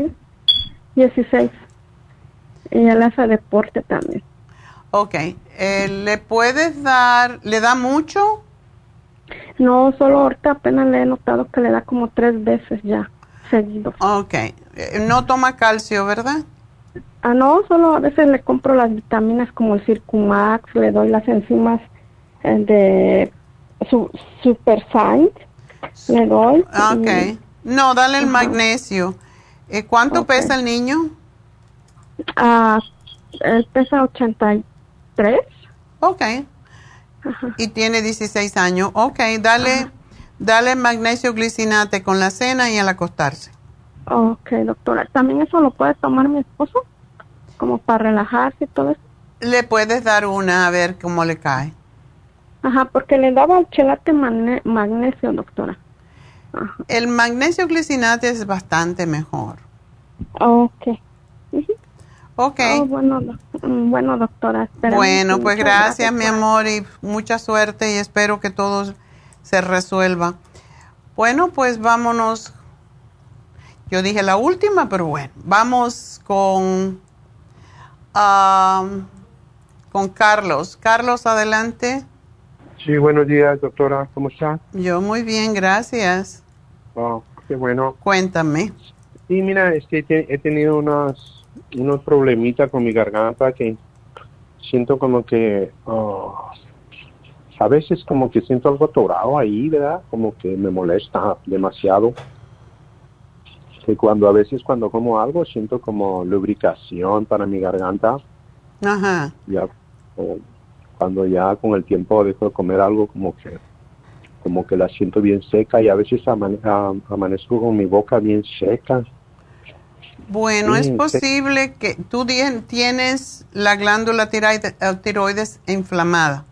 16. Y él hace deporte también. Ok. Eh, ¿Le puedes dar, le da mucho? No, solo ahorita apenas le he notado que le da como tres veces ya, seguido. Ok. Eh, no toma calcio, ¿verdad? Ah, no, solo a veces le compro las vitaminas como el Circumax, le doy las enzimas eh, de su, Super Science, le doy. Ok. No, dale el magnesio. Eh, ¿Cuánto pesa el niño? Ah, él pesa 83. Ok. Y tiene 16 años. Ok, dale, dale magnesio glicinate con la cena y al acostarse. Ok, doctora. ¿También eso lo puede tomar mi esposo? Como para relajarse y todo eso. Le puedes dar una a ver cómo le cae. Ajá, porque le daba el chelate magnesio, doctora. El magnesio glicinate es bastante mejor. Ok. Ok. Oh, bueno, mm, bueno, doctora. Bueno, pues gracias, mi amor, y mucha suerte y espero que todo se resuelva. Bueno, pues vámonos. Yo dije la última, pero bueno, vamos con, con Carlos. Carlos, adelante. Sí, buenos días, doctora. ¿Cómo está? Yo muy bien, gracias. Oh, qué bueno. Cuéntame. Sí, mira, es que he tenido unos, unos problemitas con mi garganta que siento como que oh, a veces como que siento algo atorado ahí, ¿verdad? Como que me molesta demasiado. Que cuando a veces cuando como algo siento como lubricación para mi garganta. Ajá. Ya, cuando ya con el tiempo dejo de comer algo como que como que la siento bien seca y a veces amanezco con mi boca bien seca. Bueno, es posible que tú tienes la glándula tiroides, tiroides inflamada.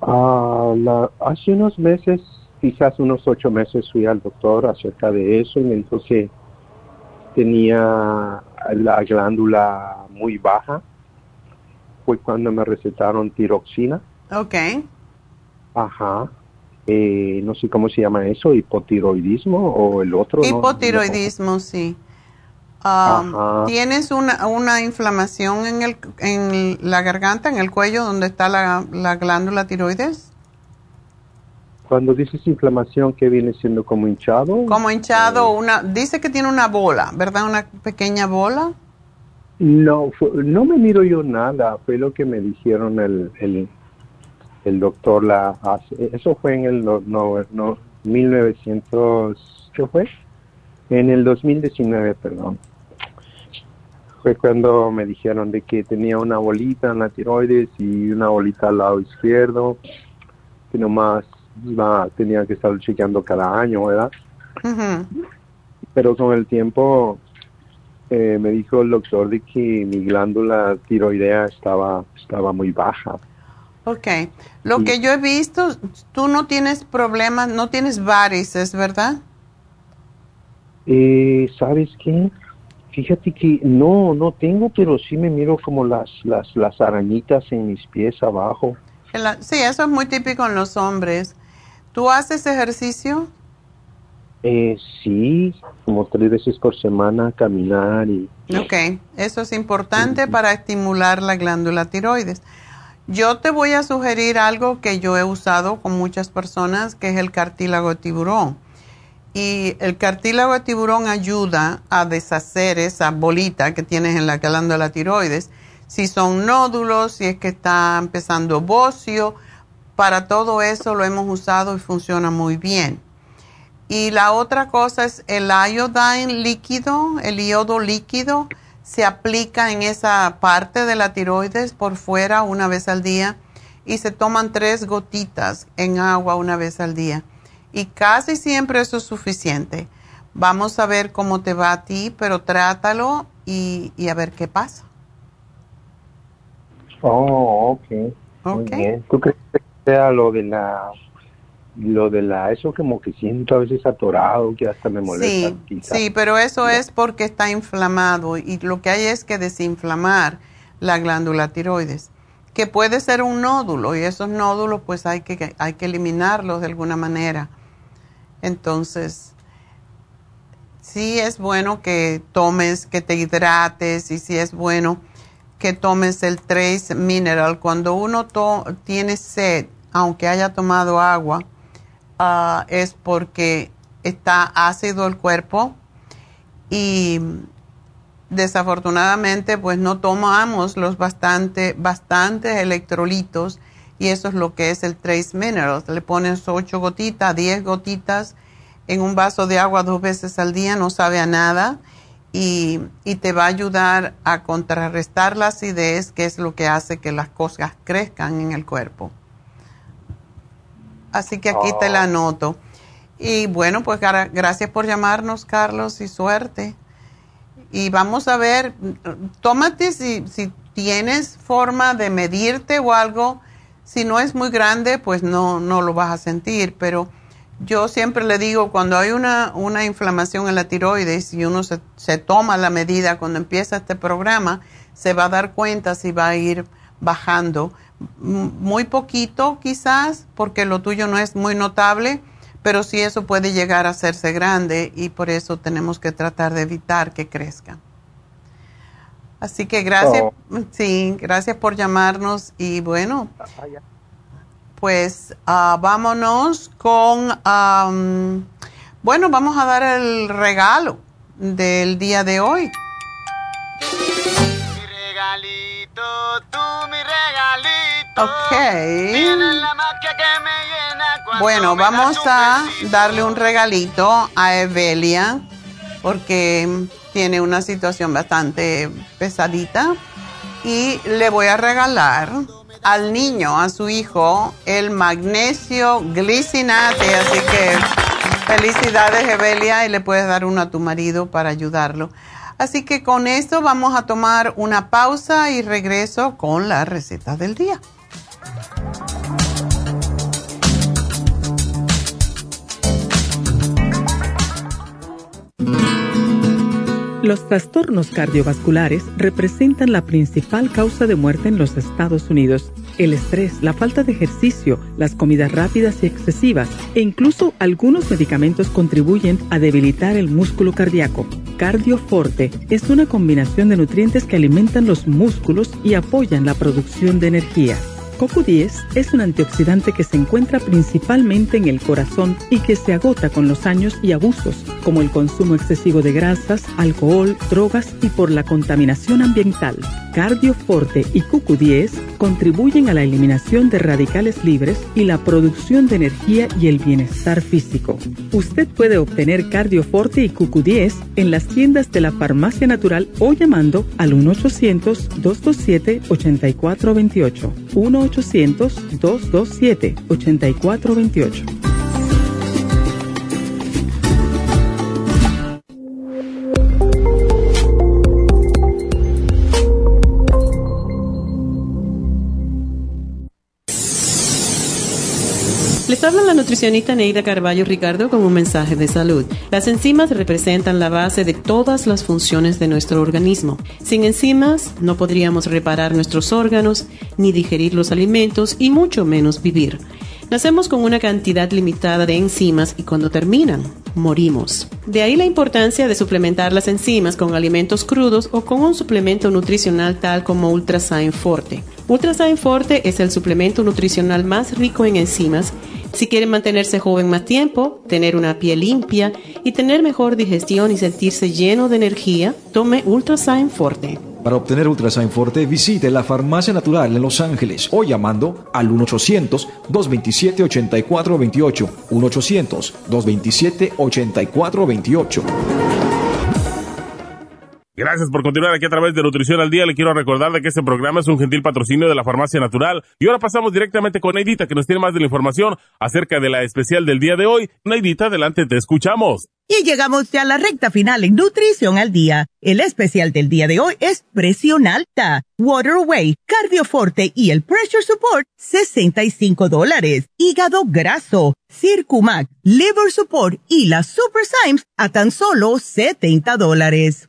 Ah, hace unos meses, quizás unos ocho meses, fui al doctor acerca de eso y me dijo que tenía la glándula muy baja. Fue cuando me recetaron tiroxina. Ok. Ajá. Eh, no sé cómo se llama eso, hipotiroidismo o el otro. Hipotiroidismo, sí. Um, ¿Tienes una, una inflamación en, el, en la garganta, en el cuello, donde está la, la glándula tiroides? Cuando dices inflamación, ¿qué viene siendo como hinchado? Como hinchado, una, dice que tiene una bola, ¿verdad? Una pequeña bola. No, no me miro yo nada, fue lo que me dijeron el, el, el doctor la. Eso fue en el no, no, 1900, ¿qué fue? En el 2019, perdón. Fue cuando me dijeron de que tenía una bolita en la tiroides y una bolita al lado izquierdo, que nomás tenía que estar chequeando cada año, ¿verdad? Pero con el tiempo eh, me dijo el doctor de que mi glándula tiroidea estaba, estaba muy baja. Ok, lo que yo he visto, tú no tienes problemas, no tienes varices, ¿verdad? Eh, ¿Sabes qué? Fíjate que no, no tengo, pero sí me miro como las, las, las arañitas en mis pies abajo. sí, eso es muy típico en los hombres. ¿Tú haces ejercicio? Eh, sí, como tres veces por semana caminar y... Ok, eso es importante para estimular la glándula tiroides. Yo te voy a sugerir algo que yo he usado con muchas personas, que es el cartílago de tiburón. Y el cartílago de tiburón ayuda a deshacer esa bolita que tienes en la glándula tiroides. Si son nódulos, si es que está empezando bocio, para todo eso lo hemos usado y funciona muy bien. Y la otra cosa es el iodine líquido, el iodo líquido, se aplica en esa parte de la tiroides por fuera una vez al día y se toman tres gotitas en agua una vez al día. Y casi siempre eso es suficiente. Vamos a ver cómo te va a ti, pero trátalo y, a ver qué pasa. Oh, ok. Muy bien. ¿Tú crees que sea lo de la lo de la, eso como que siento a veces atorado, que hasta me molesta. Sí, sí, pero eso es porque está inflamado y lo que hay es que desinflamar la glándula tiroides, que puede ser un nódulo y esos nódulos pues hay que, hay que eliminarlos de alguna manera. Entonces, sí es bueno que tomes, que te hidrates y sí es bueno que tomes el Trace Mineral. Cuando uno tiene sed, aunque haya tomado agua, Ah, es porque está ácido el cuerpo y desafortunadamente pues no tomamos los bastante, bastantes electrolitos y eso es lo que es el Trace Minerals. Le pones 8 gotitas, 10 gotitas en un vaso de agua dos veces al día, no sabe a nada y, y te va a ayudar a contrarrestar la acidez, que es lo que hace que las cosas crezcan en el cuerpo. Así que aquí te la oh. anoto. Y bueno, pues gracias por llamarnos, Carlos, y suerte. Y vamos a ver, tómate si, si tienes forma de medirte o algo. Si no es muy grande, pues no, no lo vas a sentir. Pero yo siempre le digo, cuando hay una, una inflamación en la tiroides y uno se, se toma la medida cuando empieza este programa, se va a dar cuenta si va a ir bajando muy poquito quizás, porque lo tuyo no es muy notable, pero sí eso puede llegar a hacerse grande y por eso tenemos que tratar de evitar que crezca. Así que gracias, oh. sí, gracias por llamarnos y bueno, pues ah, vámonos con, bueno, vamos a dar el regalo del día de hoy. Mi regalito, tú mi regalito. Ok. Bueno, vamos a darle un regalito a Evelia porque tiene una situación bastante pesadita y le voy a regalar al niño, a su hijo, el magnesio glicinate. Así que felicidades Evelia y le puedes dar uno a tu marido para ayudarlo. Así que con esto vamos a tomar una pausa y regreso con la receta del día. Los trastornos cardiovasculares representan la principal causa de muerte en los Estados Unidos. El estrés, la falta de ejercicio, las comidas rápidas y excesivas e incluso algunos medicamentos contribuyen a debilitar el músculo cardíaco. Cardioforte es una combinación de nutrientes que alimentan los músculos y apoyan la producción de energía. CoQ10 es un antioxidante que se encuentra principalmente en el corazón y que se agota con los años y abusos, como el consumo excesivo de grasas, alcohol, drogas y por la contaminación ambiental. Cardioforte y CoQ10 contribuyen a la eliminación de radicales libres y la producción de energía y el bienestar físico. Usted puede obtener Cardioforte y CoQ10 en las tiendas de la Farmacia Natural o llamando al 1-800-227-8428. 1-800-227-8428. Habla la nutricionista Neida Carballo Ricardo con un mensaje de salud. Las enzimas representan la base de todas las funciones de nuestro organismo. Sin enzimas no podríamos reparar nuestros órganos, ni digerir los alimentos y mucho menos vivir. Nacemos con una cantidad limitada de enzimas y cuando terminan, morimos. De ahí la importancia de suplementar las enzimas con alimentos crudos o con un suplemento nutricional tal como Ultrasign Forte. Ultrasign Forte es el suplemento nutricional más rico en enzimas si quieren mantenerse joven más tiempo, tener una piel limpia y tener mejor digestión y sentirse lleno de energía, tome Ultrasign Forte. Para obtener Ultrasign Forte, visite la Farmacia Natural en Los Ángeles o llamando al 1-800-227-8428. 1-800-227-8428. Gracias por continuar aquí a través de Nutrición al Día. Le quiero recordar de que este programa es un gentil patrocinio de la Farmacia Natural. Y ahora pasamos directamente con Neidita, que nos tiene más de la información acerca de la especial del día de hoy. Neidita, adelante, te escuchamos. Y llegamos ya a la recta final en Nutrición al Día. El especial del día de hoy es Presión Alta, Waterway, Cardioforte y el Pressure Support, 65 dólares. Hígado Graso, Circumac, Liver Support y la Super Symes a tan solo 70 dólares.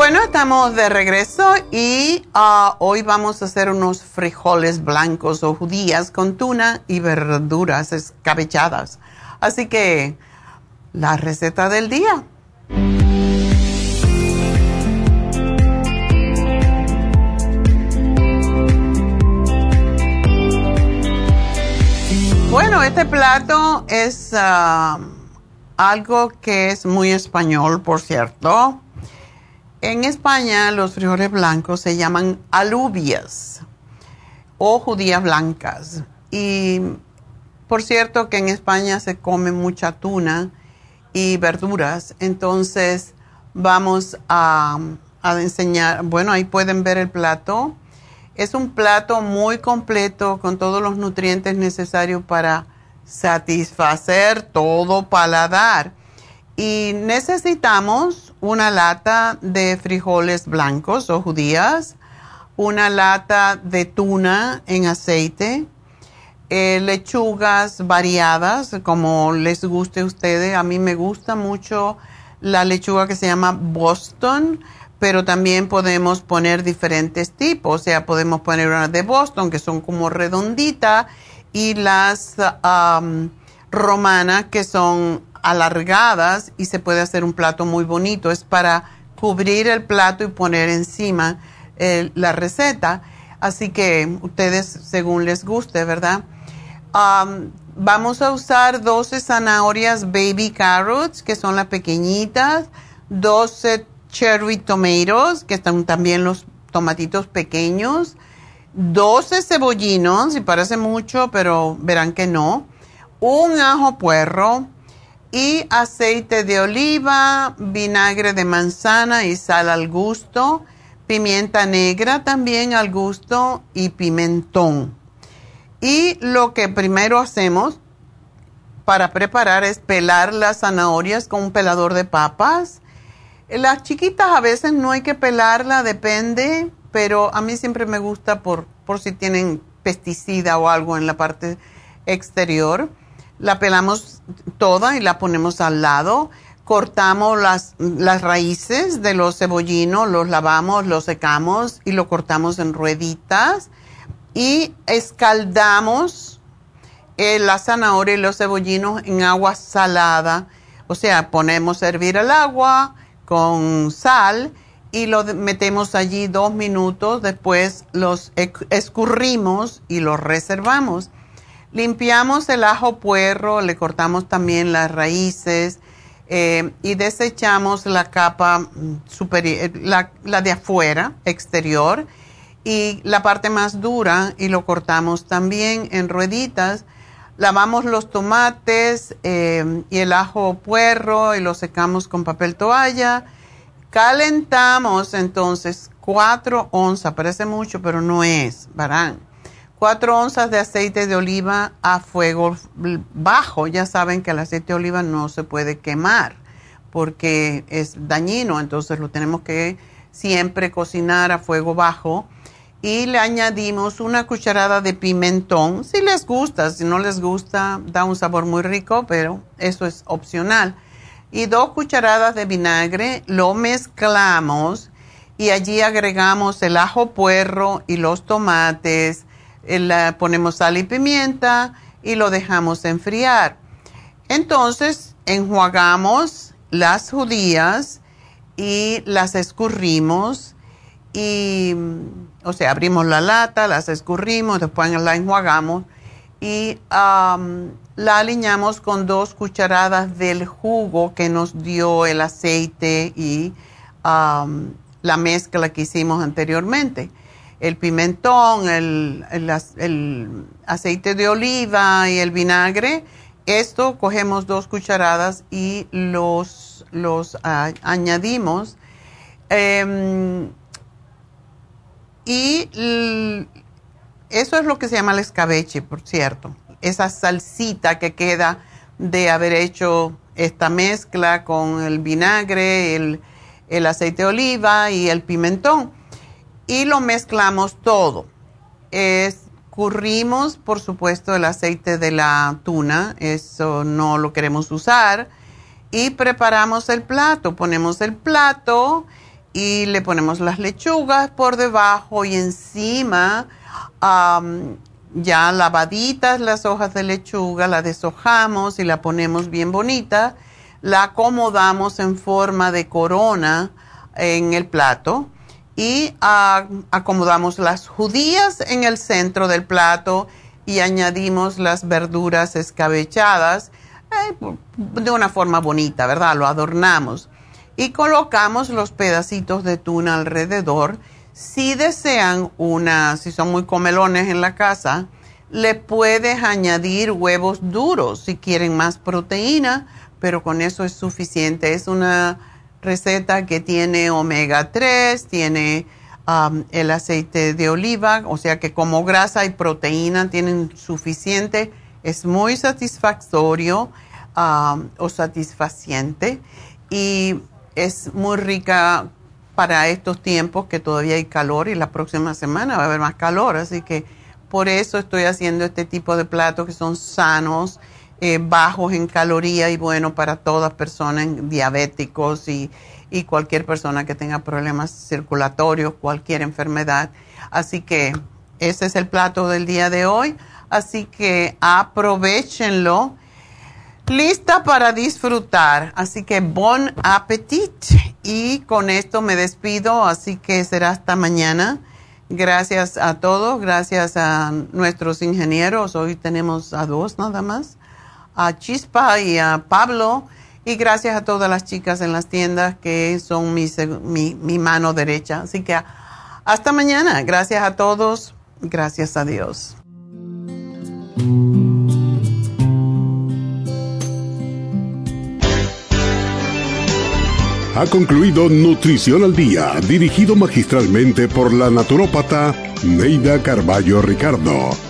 Bueno, estamos de regreso y ah, hoy vamos a hacer unos frijoles blancos o judías con tuna y verduras escabechadas. Así que la receta del día. Bueno, este plato es ah, algo que es muy español, por cierto en España los frijoles blancos se llaman alubias o judías blancas. Y por cierto que en España se come mucha tuna y verduras, entonces vamos a, enseñar, bueno, ahí pueden ver el plato. Es un plato muy completo con todos los nutrientes necesarios para satisfacer todo paladar. Y necesitamos una lata de frijoles blancos o judías, una lata de tuna en aceite, eh, lechugas variadas, como les guste a ustedes. A mí me gusta mucho la lechuga que se llama Boston, pero también podemos poner diferentes tipos. O sea, podemos poner una de Boston, que son como redonditas, y las romanas, que son alargadas y se puede hacer un plato muy bonito. Es para cubrir el plato y poner encima eh, la receta. Así que ustedes, según les guste, ¿verdad? vamos a usar 12 zanahorias baby carrots, que son las pequeñitas, 12 cherry tomatoes, que están también los tomatitos pequeños, 12 cebollinos, y parece mucho, pero verán que no, un ajo puerro, y aceite de oliva, vinagre de manzana y sal al gusto, pimienta negra también al gusto y pimentón. Y lo que primero hacemos para preparar es pelar las zanahorias con un pelador de papas. Las chiquitas a veces no hay que pelarla, depende, pero a mí siempre me gusta por, por si tienen pesticida o algo en la parte exterior la pelamos toda y la ponemos al lado. Cortamos las, las raíces de los cebollinos, los lavamos, los secamos y lo cortamos en rueditas. Y escaldamos eh, la zanahoria y los cebollinos en agua salada. O sea, ponemos a hervir el agua con sal y lo metemos allí dos minutos, después los escurrimos y los reservamos. Limpiamos el ajo puerro, le cortamos también las raíces eh, y desechamos la capa superior, la, la, de afuera, exterior, y la parte más dura y lo cortamos también en rueditas. Lavamos los tomates eh, y el ajo puerro y lo secamos con papel toalla Calentamos entonces 4 onzas, parece mucho, pero no es, ¿verdad? 4 onzas de aceite de oliva a fuego bajo. Ya saben que el aceite de oliva no se puede quemar porque es dañino, entonces lo tenemos que siempre cocinar a fuego bajo. Y le añadimos una cucharada de pimentón, si les gusta, si no les gusta, da un sabor muy rico, pero eso es opcional y dos cucharadas de vinagre, lo mezclamos y allí agregamos el ajo puerro y los tomates, ponemos sal y pimienta y lo dejamos enfriar. Entonces enjuagamos las judías y las escurrimos y, o sea, abrimos la lata, las escurrimos, después la enjuagamos y la aliñamos con dos cucharadas del jugo que nos dio el aceite y la mezcla que hicimos anteriormente. El pimentón, el, aceite de oliva y el vinagre. Esto cogemos dos cucharadas y los, los añadimos. Em, y eso es lo que se llama el escabeche, por cierto esa salsita que queda de haber hecho esta mezcla con el vinagre, el, aceite de oliva y el pimentón. Y lo mezclamos todo. Escurrimos, por supuesto, el aceite de la tuna, eso no lo queremos usar. Y preparamos el plato. Ponemos el plato y le ponemos las lechugas por debajo y encima ya lavaditas las hojas de lechuga, la deshojamos y la ponemos bien bonita, la acomodamos en forma de corona en el plato y ah, acomodamos las judías en el centro del plato y añadimos las verduras escabechadas eh, de una forma bonita, ¿verdad? Lo adornamos y colocamos los pedacitos de tuna alrededor si desean una, si son muy comelones en la casa, le puedes añadir huevos duros si quieren más proteína, pero con eso es suficiente. Es una receta que tiene omega 3, tiene um, el aceite de oliva, o sea que como grasa y proteína tienen suficiente. Es muy satisfactorio o satisfaciente y es muy rica para estos tiempos que todavía hay calor y la próxima semana va a haber más calor, así que por eso estoy haciendo este tipo de platos que son sanos, eh, bajos en caloría y bueno para todas personas diabéticos y, y cualquier persona que tenga problemas circulatorios, cualquier enfermedad. Así que ese es el plato del día de hoy. Así que aprovechenlo lista para disfrutar. Así que bon appetit. Y con esto me despido, así que será hasta mañana. Gracias a todos, gracias a nuestros ingenieros. Hoy tenemos a dos nada más, a Chispa y a Pablo. Y gracias a todas las chicas en las tiendas que son mi, mi, mi mano derecha. Así que hasta mañana. Gracias a todos. Gracias a Dios. Ha concluido Nutrición al Día, dirigido magistralmente por la naturópata Neida Carballo Ricardo.